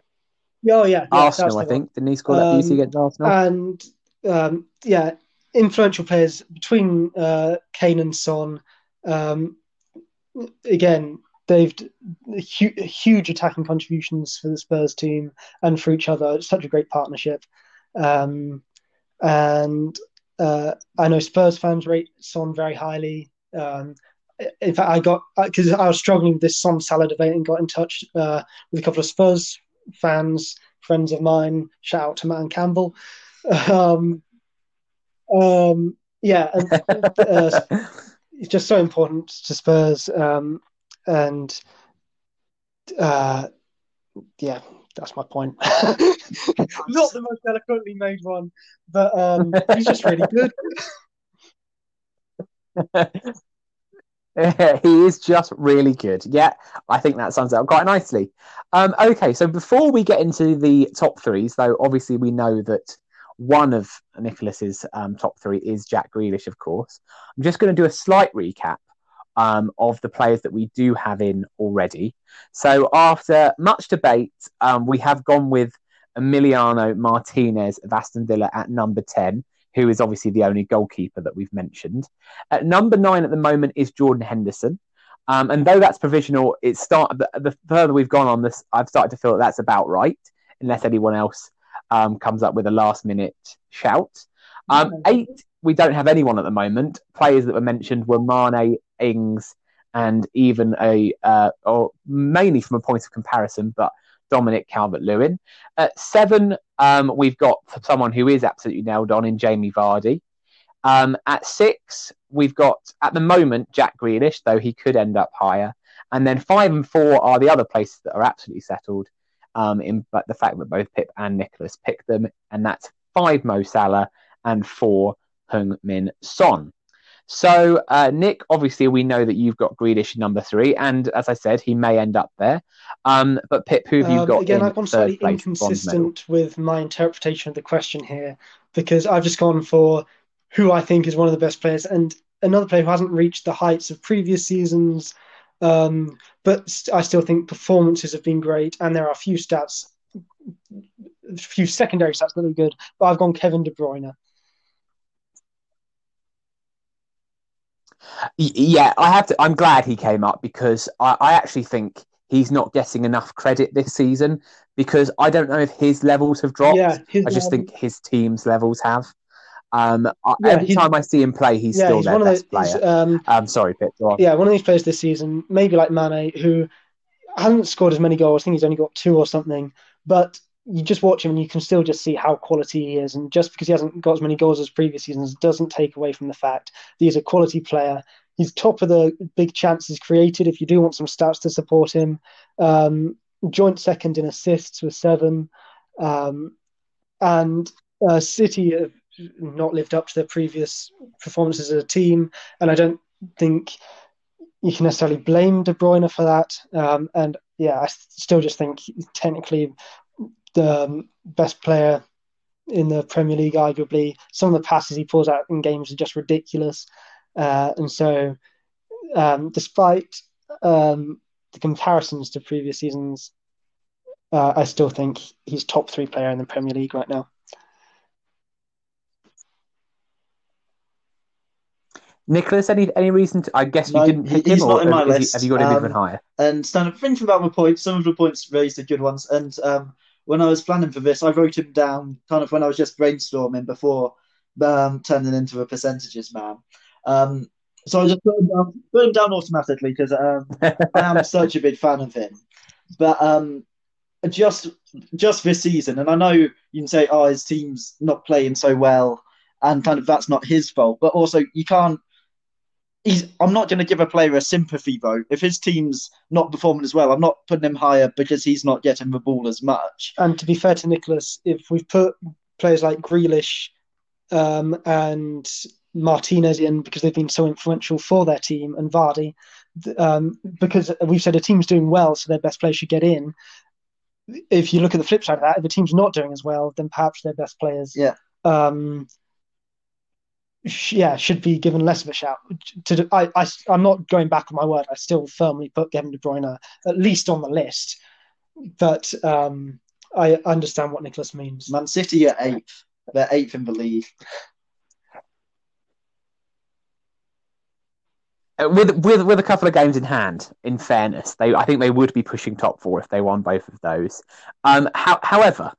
Oh, yeah. yeah Arsenal, I think. Didn't he score that beauty Um, against Arsenal? and um, yeah, influential players between uh, Kane and Son. Um, again, they've d- hu- huge attacking contributions for the Spurs team and for each other. It's such a great partnership. Um, and uh, I know Spurs fans rate Son very highly. Um, in fact, I got because I was struggling with this Son Salah debate and got in touch uh, with a couple of Spurs fans, friends of mine. Shout out to Matt and Campbell. Um, um, yeah, and uh, it's just so important to Spurs. Um, and uh, yeah, that's my point. Not the most eloquently made one, but um, he's just really good. he is just really good. Yeah, I think that sums up quite nicely. Um, okay, so before we get into the top threes, though, obviously we know that one of Nicholas's um, top three is Jack Grealish, of course. I'm just going to do a slight recap um, of the players that we do have in already. So after much debate, um, we have gone with Emiliano Martinez of Aston Villa at number 10, who is obviously the only goalkeeper that we've mentioned. At number nine at the moment is Jordan Henderson. Um, and though that's provisional, it's start the, the further we've gone on this, I've started to feel that that's about right, unless anyone else um, comes up with a last minute shout. Um, eight, we don't have anyone at the moment. Players that were mentioned were Mane, Ings, and even a, uh, or mainly from a point of comparison, but Dominic Calvert Lewin. At seven, um, we've got someone who is absolutely nailed on in Jamie Vardy. Um, at six, we've got at the moment Jack Grealish, though he could end up higher. And then five and four are the other places that are absolutely settled. Um, in but the fact that both Pip and Nicholas picked them, and that's five Mo Salah and four Heung-min Son. So, uh, Nick, obviously, we know that you've got Grealish number three, and as I said, he may end up there. Um, but Pip, who have you Um, got again, in I've gone slightly inconsistent with my interpretation of the question here because I've just gone for who I think is one of the best players and another player who hasn't reached the heights of previous seasons. Um, but st- I still think performances have been great, and there are a few stats, a few secondary stats that are good. But I've gone Kevin De Bruyne. Yeah, I have to. I'm glad he came up because I, I actually think he's not getting enough credit this season because I don't know if his levels have dropped. Yeah, I just um, think his team's levels have. Um, Yeah, every time I see him play, he's yeah, still he's their one of best the. player. um, I'm sorry, Pip. yeah, one of these players this season, maybe like Mane, who hasn't scored as many goals. I think he's only got two or something. But you just watch him and you can still just see how quality he is. And just because he hasn't got as many goals as previous seasons doesn't take away from the fact that he's a quality player. He's top of the big chances created. If you do want some stats to support him, um, joint second in assists with seven. Um, and uh, City have not lived up to their previous performances as a team. And I don't think you can necessarily blame De Bruyne for that. Um, and yeah, I still just think technically um, best player in the Premier League, arguably. Some of the passes he pulls out in games are just ridiculous. Uh, and so, um, despite um, the comparisons to previous seasons, uh, I still think he's top three player in the Premier League right now. Nicholas, any any reason? To, I guess you No, didn't pick he's him, not in my is he- list. have you got him even Um, higher? And stand up thinking about my points. Some of the points raised are good ones. And um, when I was planning for this, I wrote him down kind of when I was just brainstorming before um, turning into a percentages man. Um, so I just put him down, put him down automatically because um, I am such a big fan of him. But um, just just this season, and I know you can say, "Oh, his team's not playing so well," and kind of that's not his fault. But also, you can't. He's. I'm not going to give a player a sympathy vote if his team's not performing as well. I'm not putting him higher because he's not getting the ball as much. And to be fair to Nicholas, if we've put players like Grealish um, and Martinez in because they've been so influential for their team, and Vardy, um, because we've said a team's doing well, so their best players should get in. If you look at the flip side of that, if a team's not doing as well, then perhaps their best players, Yeah. um, yeah, should be given less of a shout. To I, I, I'm not going back on my word. I still firmly put Kevin De Bruyne at least on the list, but um, I understand what Nicholas means. Man City are eighth. They're eighth in the league. Uh, with with with a couple of games in hand. In fairness, they I think they would be pushing top four if they won both of those. Um, how, however,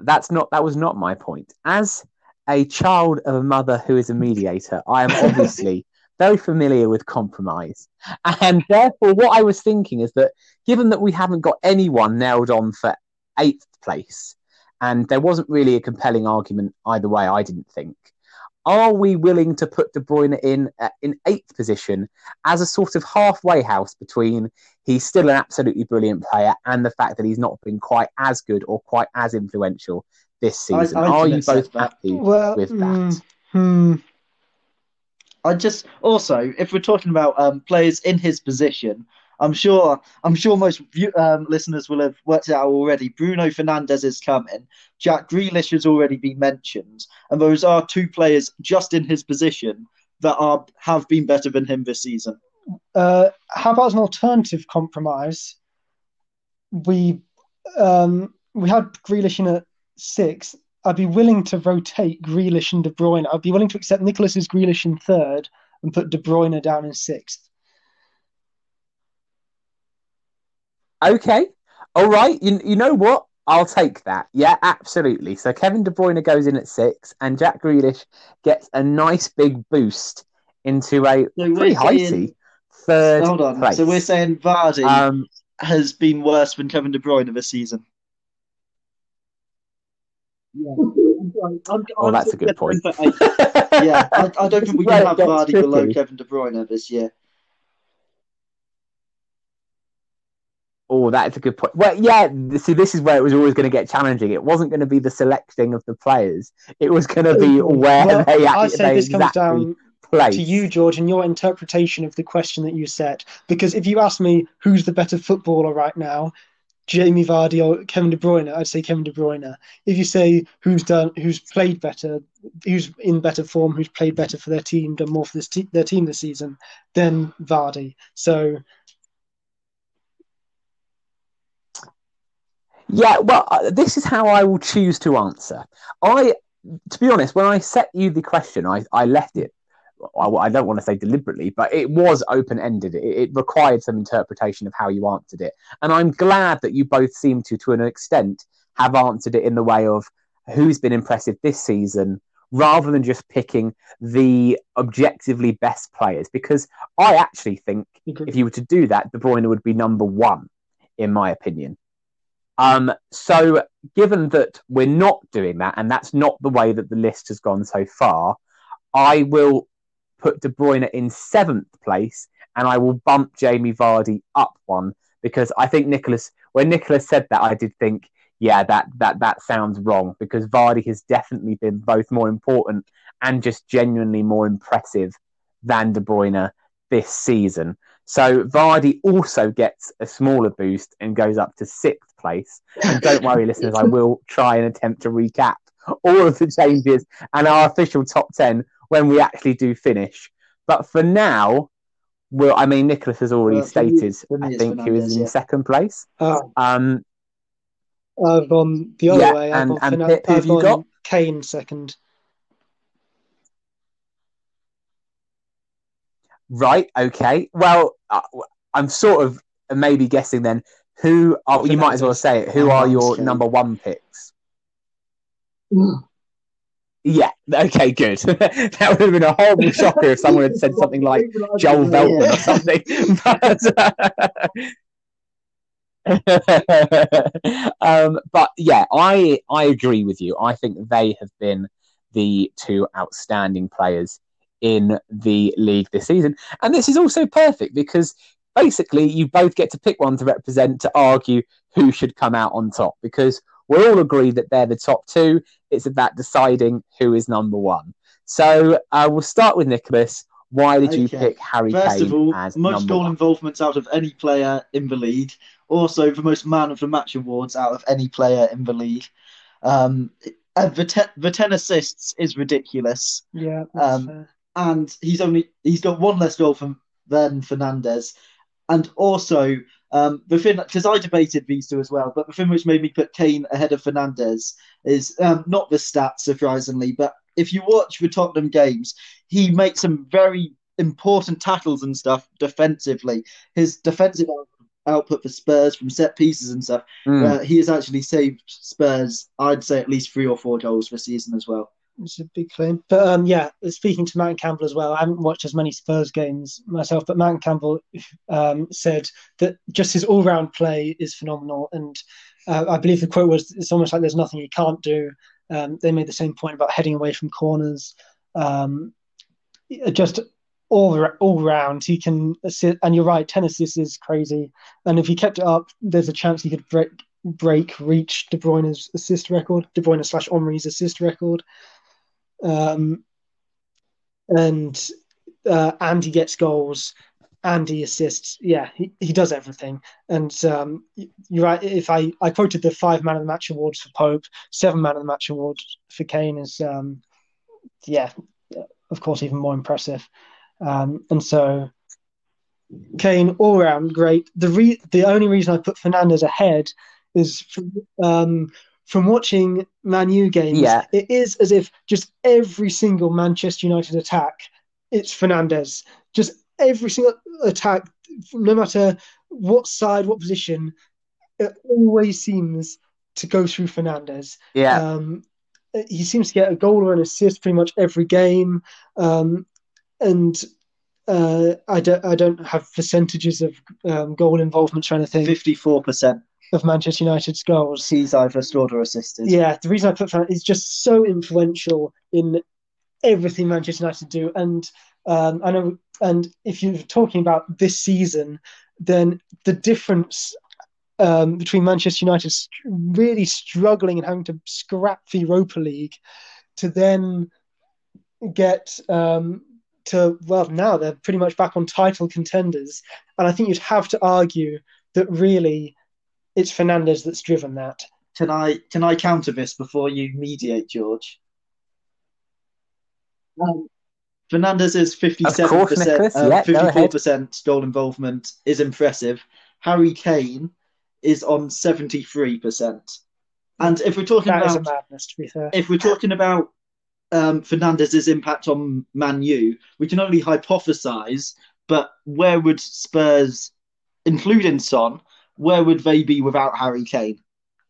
that's not that was not my point. As a child of a mother who is a mediator, I am obviously very familiar with compromise, and therefore, what I was thinking is that given that we haven't got anyone nailed on for eighth place, and there wasn't really a compelling argument either way, I didn't think. Are we willing to put De Bruyne in uh, in eighth position as a sort of halfway house between he's still an absolutely brilliant player and the fact that he's not been quite as good or quite as influential this season? I Are you both that. happy Well, with that? mm, hmm. I just also, if we're talking about um, players in his position, I'm sure I'm sure most view, um, listeners will have worked it out already. Bruno Fernandes is coming. Jack Grealish has already been mentioned, and those are two players just in his position that are have been better than him this season. Uh, how about an alternative compromise? We um, we had Grealish in at six. I'd be willing to rotate Grealish and De Bruyne. I'd be willing to accept Nicholas's Grealish in third and put De Bruyne down in sixth. Okay. All right. You, you know what? I'll take that. Yeah, absolutely. So Kevin De Bruyne goes in at six, and Jack Grealish gets a nice big boost into a we're pretty saying- heighty third Hold on. place. So we're saying Vardy um, has been worse than Kevin De Bruyne this season. oh, that's a good point. Yeah, I, I don't think we Well, can have that's Vardy below. Kevin De Bruyne this year. Oh, that's a good point. Well, yeah. See, this is where it was always going to get challenging. It wasn't going to be the selecting of the players. It was going to be where Well, they, I act- say they this comes exactly down place. to you, George, and your interpretation of the question that you set. Because if you ask me who's the better footballer right now, Jamie Vardy or Kevin De Bruyne, I'd say Kevin De Bruyne. If you say who's done, who's played better, who's in better form, who's played better for their team, done more for this te- their team this season, then Vardy. So Yeah, well, uh, this is how I will choose to answer. I, to be honest, when I set you the question, I, I left it. I, I don't want to say deliberately, but it was open ended. It, it required some interpretation of how you answered it, and I'm glad that you both seem to, to an extent, have answered it in the way of who's been impressive this season, rather than just picking the objectively best players. Because I actually think if you were to do that, De Bruyne would be number one, in my opinion. Um, so, given that we're not doing that, and that's not the way that the list has gone so far, I will put De Bruyne in seventh place, and I will bump Jamie Vardy up one because I think Nicholas. When Nicholas said that, I did think, yeah, that that that sounds wrong because Vardy has definitely been both more important and just genuinely more impressive than De Bruyne this season. So Vardy also gets a smaller boost and goes up to sixth place. And don't worry, listeners, I will try and attempt to recap all of the changes and our official top 10 when we actually do finish. But for now, well, I mean, Nicholas has already Well, stated, I think he was in yeah. second place. uh, Um, I've gone the other Yeah, way. I've and- gone, and Fernan- Pip, who have you got? Kane second. right, okay. Well, uh, I'm sort of maybe guessing then who are, you might as well say it, who are your number one picks? Yeah. Okay. Good. that would have been a horrible shocker if someone had said something like Joel Veltman or something. But, um, but yeah, I I agree with you. I think they have been the two outstanding players in the league this season, and this is also perfect because basically you both get to pick one to represent to argue who should come out on top because we're all agreed that they're the top two. It's about deciding who is number one. So uh, we'll start with Nicholas. Why did you pick Harry First Kane of all, as most goal one? involvements out of any player in the league. Also, the most man of the match awards out of any player in the league. Um, and the, te- the 10 assists is ridiculous. Yeah, Um, and he's only he's got one less goal from than Fernandes. And also, um, the thing because I debated these two as well, but the thing which made me put Kane ahead of Fernandes is um, not the stats, surprisingly, but if you watch the Tottenham games, he makes some very important tackles and stuff defensively. His defensive output for Spurs from set pieces and stuff, Mm. uh, he has actually saved Spurs, I'd say, at least three or four goals this season as well. It's a big claim. But um, yeah, speaking to Matt Campbell as well, I haven't watched as many Spurs games myself, but Matt Campbell um, said that just his all round play is phenomenal. And uh, I believe the quote was it's almost like there's nothing he can't do. Um, they made the same point about heading away from corners. Um, just all all round, he can assist. And you're right, 10 assists is crazy. And if he kept it up, there's a chance he could break, break reach De Bruyne's assist record, De Bruyne slash Henry's assist record. Um, and uh, and he gets goals and he assists. Yeah, he, he does everything. And um, you're right. If I, I quoted the five man of the match awards for Pope, seven man of the match award for Kane is, um, yeah, of course, even more impressive. Um, and so Kane all round great. The re- the only reason I put Fernandes ahead is from, um, from watching Man U games. Yeah. It is as if just every single Manchester United attack, it's Fernandes. Just every single attack, no matter what side, what position, it always seems to go through Fernandes. Yeah. Um, he seems to get a goal or an assist pretty much every game. Um, and uh, I don't I don't have percentages of um, goal involvement or anything Fifty-four percent. Of Manchester United's goals. He's either scored or assisted. Yeah, the reason I put Fernandes is just so influential in everything Manchester United do, and um, I know. And if you're talking about this season, then the difference um, between Manchester United really struggling and having to scrap the Europa League to then get um, to well now they're pretty much back on title contenders, and I think you'd have to argue that really it's Fernandes that's driven that. Can I can I counter this before you mediate, George? Um, is fifty-seven percent, Nicholas. Yeah, go ahead. fifty-four percent goal involvement is impressive. Harry Kane is on seventy-three percent, and if we're talking That is about a madness, to be fair. if we're talking about um, Fernandes's impact on Man U, we can only hypothesize. But where would Spurs, including Son, where would they be without Harry Kane?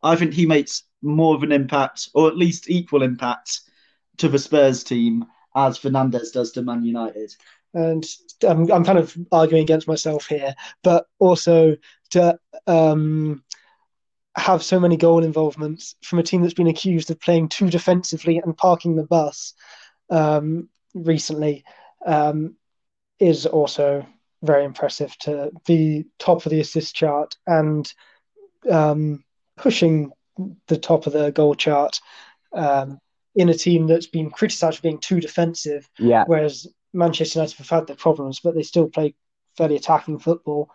I think he makes more of an impact, or at least equal impact, to the Spurs team as Fernandes does to Man United. and I'm, I'm kind of arguing against myself here, but also to um, have so many goal involvements from a team that's been accused of playing too defensively and parking the bus um, recently um, is also very impressive to be top of the assist chart and um, pushing the top of the goal chart um, in a team that's been criticised for being too defensive Yeah. whereas Manchester United have had their problems, but they still play fairly attacking football.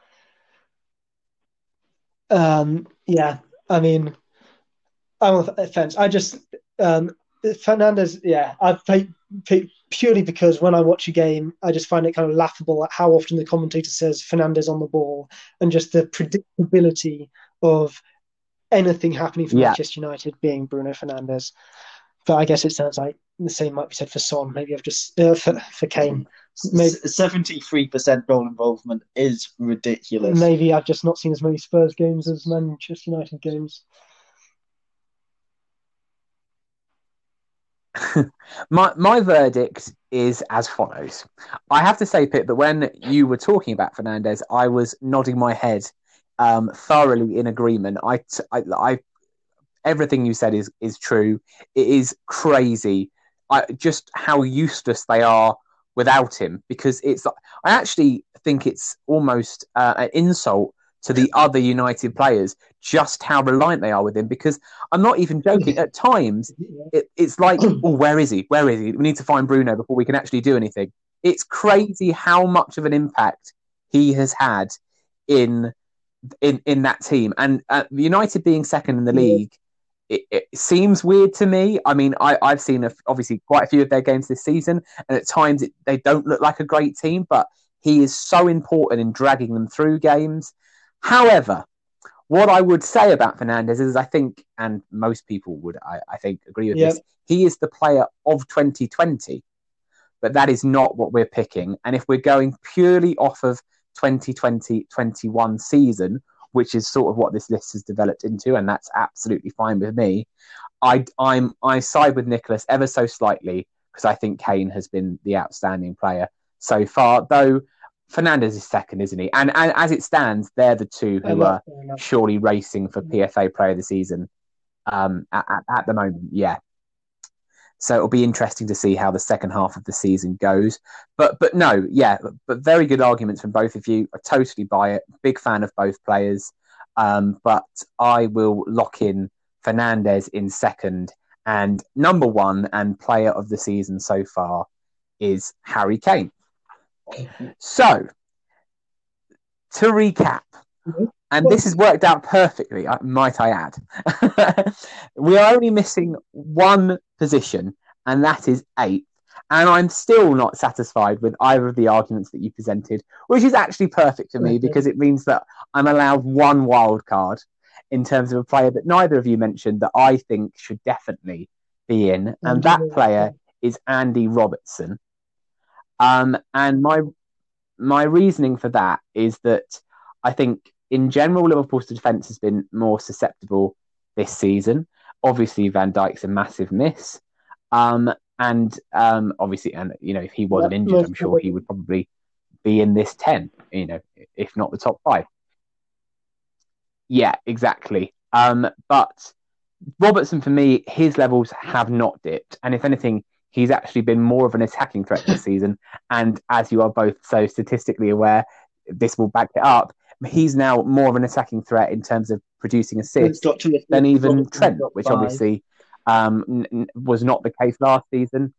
Um, yeah, I mean, I'm on the fence. I just um, Fernandes. Yeah, I play, play purely because when I watch a game, I just find it kind of laughable at how often the commentator says Fernandes on the ball and just the predictability of anything happening for Yeah. Manchester United being Bruno Fernandez. But I guess it sounds like the same might be said for Son. Maybe I've just uh, for for Kane. Maybe Seventy-three percent goal involvement is ridiculous. maybe I've just not seen as many Spurs games as Manchester United games. my my verdict is as follows. I have to say, Pip, that when you were talking about Fernandes, I was nodding my head, um, thoroughly in agreement. I, I- everything you said is is true. It is crazy. I just how useless they are without him because it's. I actually think it's almost uh, an insult to the other United players just how reliant they are with him. Because I'm not even joking. At times, it, it's like, oh, where is he? Where is he? We need to find Bruno before we can actually do anything. It's crazy how much of an impact he has had in in in that team. And uh, United being second in the league, it, it, seems weird to me. I mean, I, I've seen a, obviously quite a few of their games this season, and at times it, they don't look like a great team, but he is so important in dragging them through games. However, what I would say about Fernandes is I think, and most people would, I, I think, agree with yep. this, he is the player of 2020, but that is not what we're picking. And if we're going purely off of 2020 21 season, which is sort of what this list has developed into, and that's absolutely fine with me. I, I'm I side with Nicholas ever so slightly because I think Kane has been the outstanding player so far, though Fernandes is second, isn't he? And, and as it stands, they're the two who are surely racing for PFA Player of the Season um, at, at, at, the moment. Yeah. So it'll be interesting to see how the second half of the season goes. But but no, yeah, but very good arguments from both of you. I totally buy it. Big fan of both players. Um, but I will lock in Fernandes in second. And number one and player of the season so far is Harry Kane. So, to recap, mm-hmm. and this has worked out perfectly, might I add. we are only missing one position, and that is eighth. And I'm still not satisfied with either of the arguments that you presented, which is actually perfect for me because it means that I'm allowed one wild card in terms of a player that neither of you mentioned that I think should definitely be in. And that player is Andy Robertson. Um, and my my reasoning for that is that I think in general Liverpool's defence has been more susceptible this season. Obviously, Van Dijk's a massive miss, um, and um, obviously, and you know, if he wasn't injured, I'm sure he would probably be in this ten. You know, if not the top five. Yeah, exactly. Um, but Robertson, for me, his levels have not dipped, and if anything, he's actually been more of an attacking threat this season. And as you are both so statistically aware, this will back it up. He's now more of an attacking threat in terms of producing assists than even Trent, which obviously um, n- was not the case last season.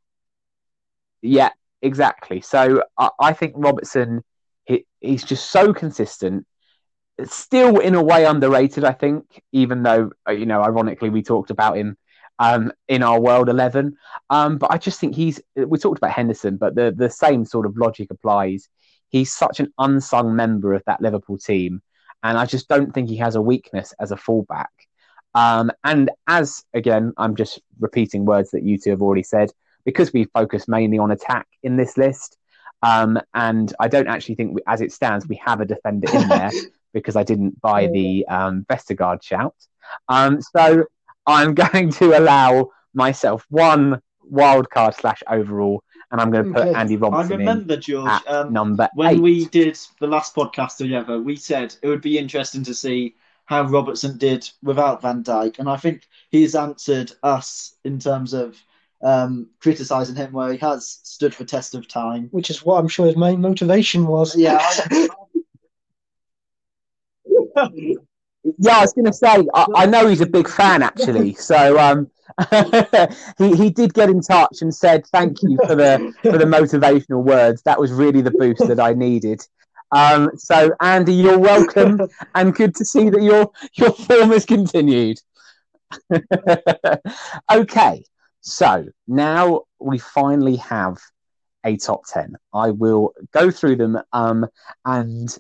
Yeah, exactly. So I, I think Robertson, he, he's just so consistent. Still, in a way, underrated. I think, even though uh, you know, ironically, we talked about him um, in our world 11. Um, but I just think he's, we talked about Henderson, but the, the same sort of logic applies. He's such an unsung member of that Liverpool team. And I just don't think he has a weakness as a fullback. Um, and as, again, I'm just repeating words that you two have already said, because we focus mainly on attack in this list. Um, and I don't actually think, we, as it stands, we have a defender in there because I didn't buy the um, Vestergaard shout. Um, so I'm going to allow myself one wild card slash overall, and I'm going to put okay. Andy Robertson. I remember George um, number when eight. we did the last podcast together. We said it would be interesting to see how Robertson did without Van Dijk, and I think he's answered us in terms of um, criticizing him where he has stood for test of time, which is what I'm sure his main motivation was. Yeah. Yeah, I was going to say, I, I, know he's a big fan actually. So um, he he did get in touch and said thank you for the for the motivational words. That was really the boost that I needed. Um, so Andy, you're welcome, and good to see that your your form has continued. okay, so now we finally have a top 10. I will go through them. Um, and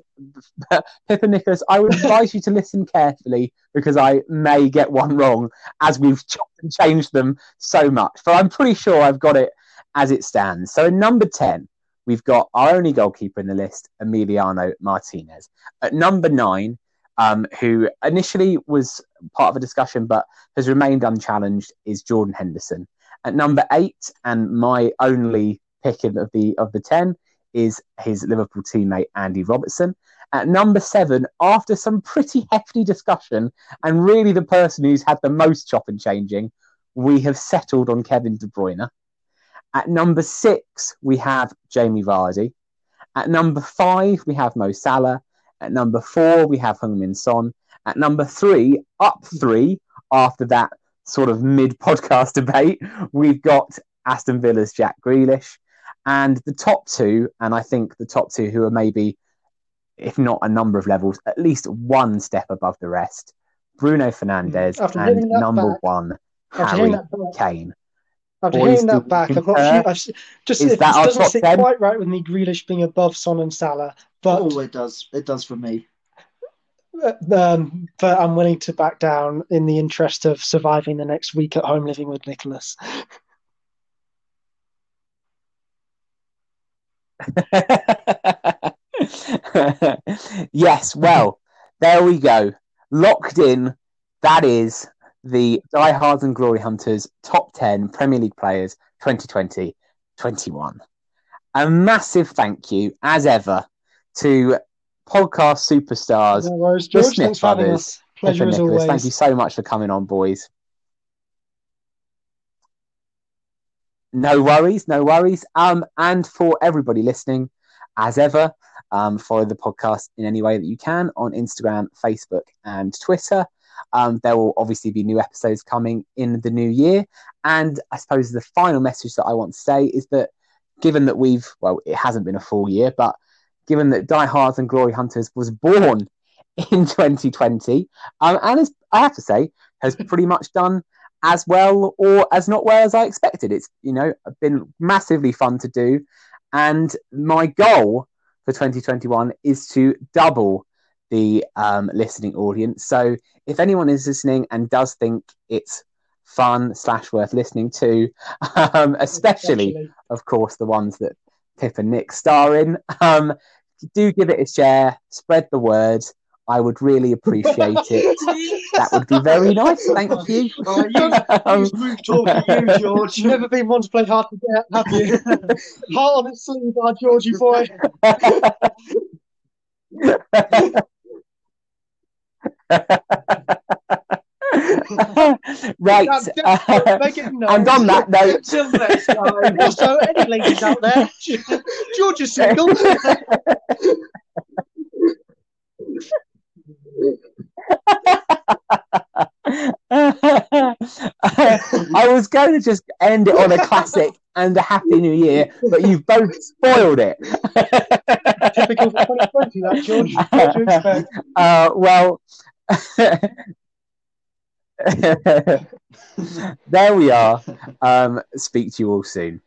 Pippa Nicholas, I would advise you to listen carefully because I may get one wrong as we've chopped and changed them so much. But I'm pretty sure I've got it as it stands. So, in number 10, we've got our only goalkeeper in the list, Emiliano Martinez. At number nine, um, who initially was part of a discussion but has remained unchallenged, is Jordan Henderson. At number eight, and my only pick of the of the ten is his Liverpool teammate Andy Robertson. At number seven, after some pretty hefty discussion, and really the person who's had the most chop and changing, we have settled on Kevin De Bruyne. At number six, we have Jamie Vardy. At number five, we have Mo Salah. At number four, we have Heung-min Son. At number three, up three, after that sort of mid podcast debate, we've got Aston Villa's Jack Grealish. And the top two, and I think the top two who are maybe, if not a number of levels, at least one step above the rest, Bruno Fernandes After and number back- one, Harry hearing that back, Kane. after Boys, hearing that back, I've got a few, I've, s- just Is it, that our doesn't sit 10? quite right with me Grealish being above Son and Salah, but Oh, it does. It does for me. um, but I'm willing to back down in the interest of surviving the next week at home living with Nicholas. yes, well, there we go. Locked in. That is the Die Hards and Glory Hunters top 10 Premier League players 2020 21. A massive thank you, as ever, to podcast superstars, No worries, the Smith Thanks for having brothers, as Nicholas. always. Thank you so much for coming on, boys. No worries, no worries. Um, and for everybody listening, as ever, um, follow the podcast in any way that you can on Instagram, Facebook, and Twitter. Um, there will obviously be new episodes coming in the new year. And I suppose the final message that I want to say is that given that we've, well, it hasn't been a full year, but given that Die Hards and Glory Hunters was born in 2020, um, and as I have to say, has pretty much done as well or as not well as I expected. It's you know been massively fun to do, and my goal for 2021 is to double the um, listening audience. So if anyone is listening and does think it's fun slash worth listening to, um, especially of course, the ones that Pip and Nick star in. Um, do give it a share, spread the word. I would really appreciate it. That would be very nice. Thank you. Oh, you, smooth talking, you, George. You've never been one to play hard to get, have you? Heart on its sleeve, our Georgie boy. right. Uh, make it known. and on that note, next time. Also, any ladies out there, George is single. I was going to just end it on a classic and a happy new year, but you've both spoiled it. Typical 2020, that, George. What do expect? Uh, well, there we are. Um, speak to you all soon.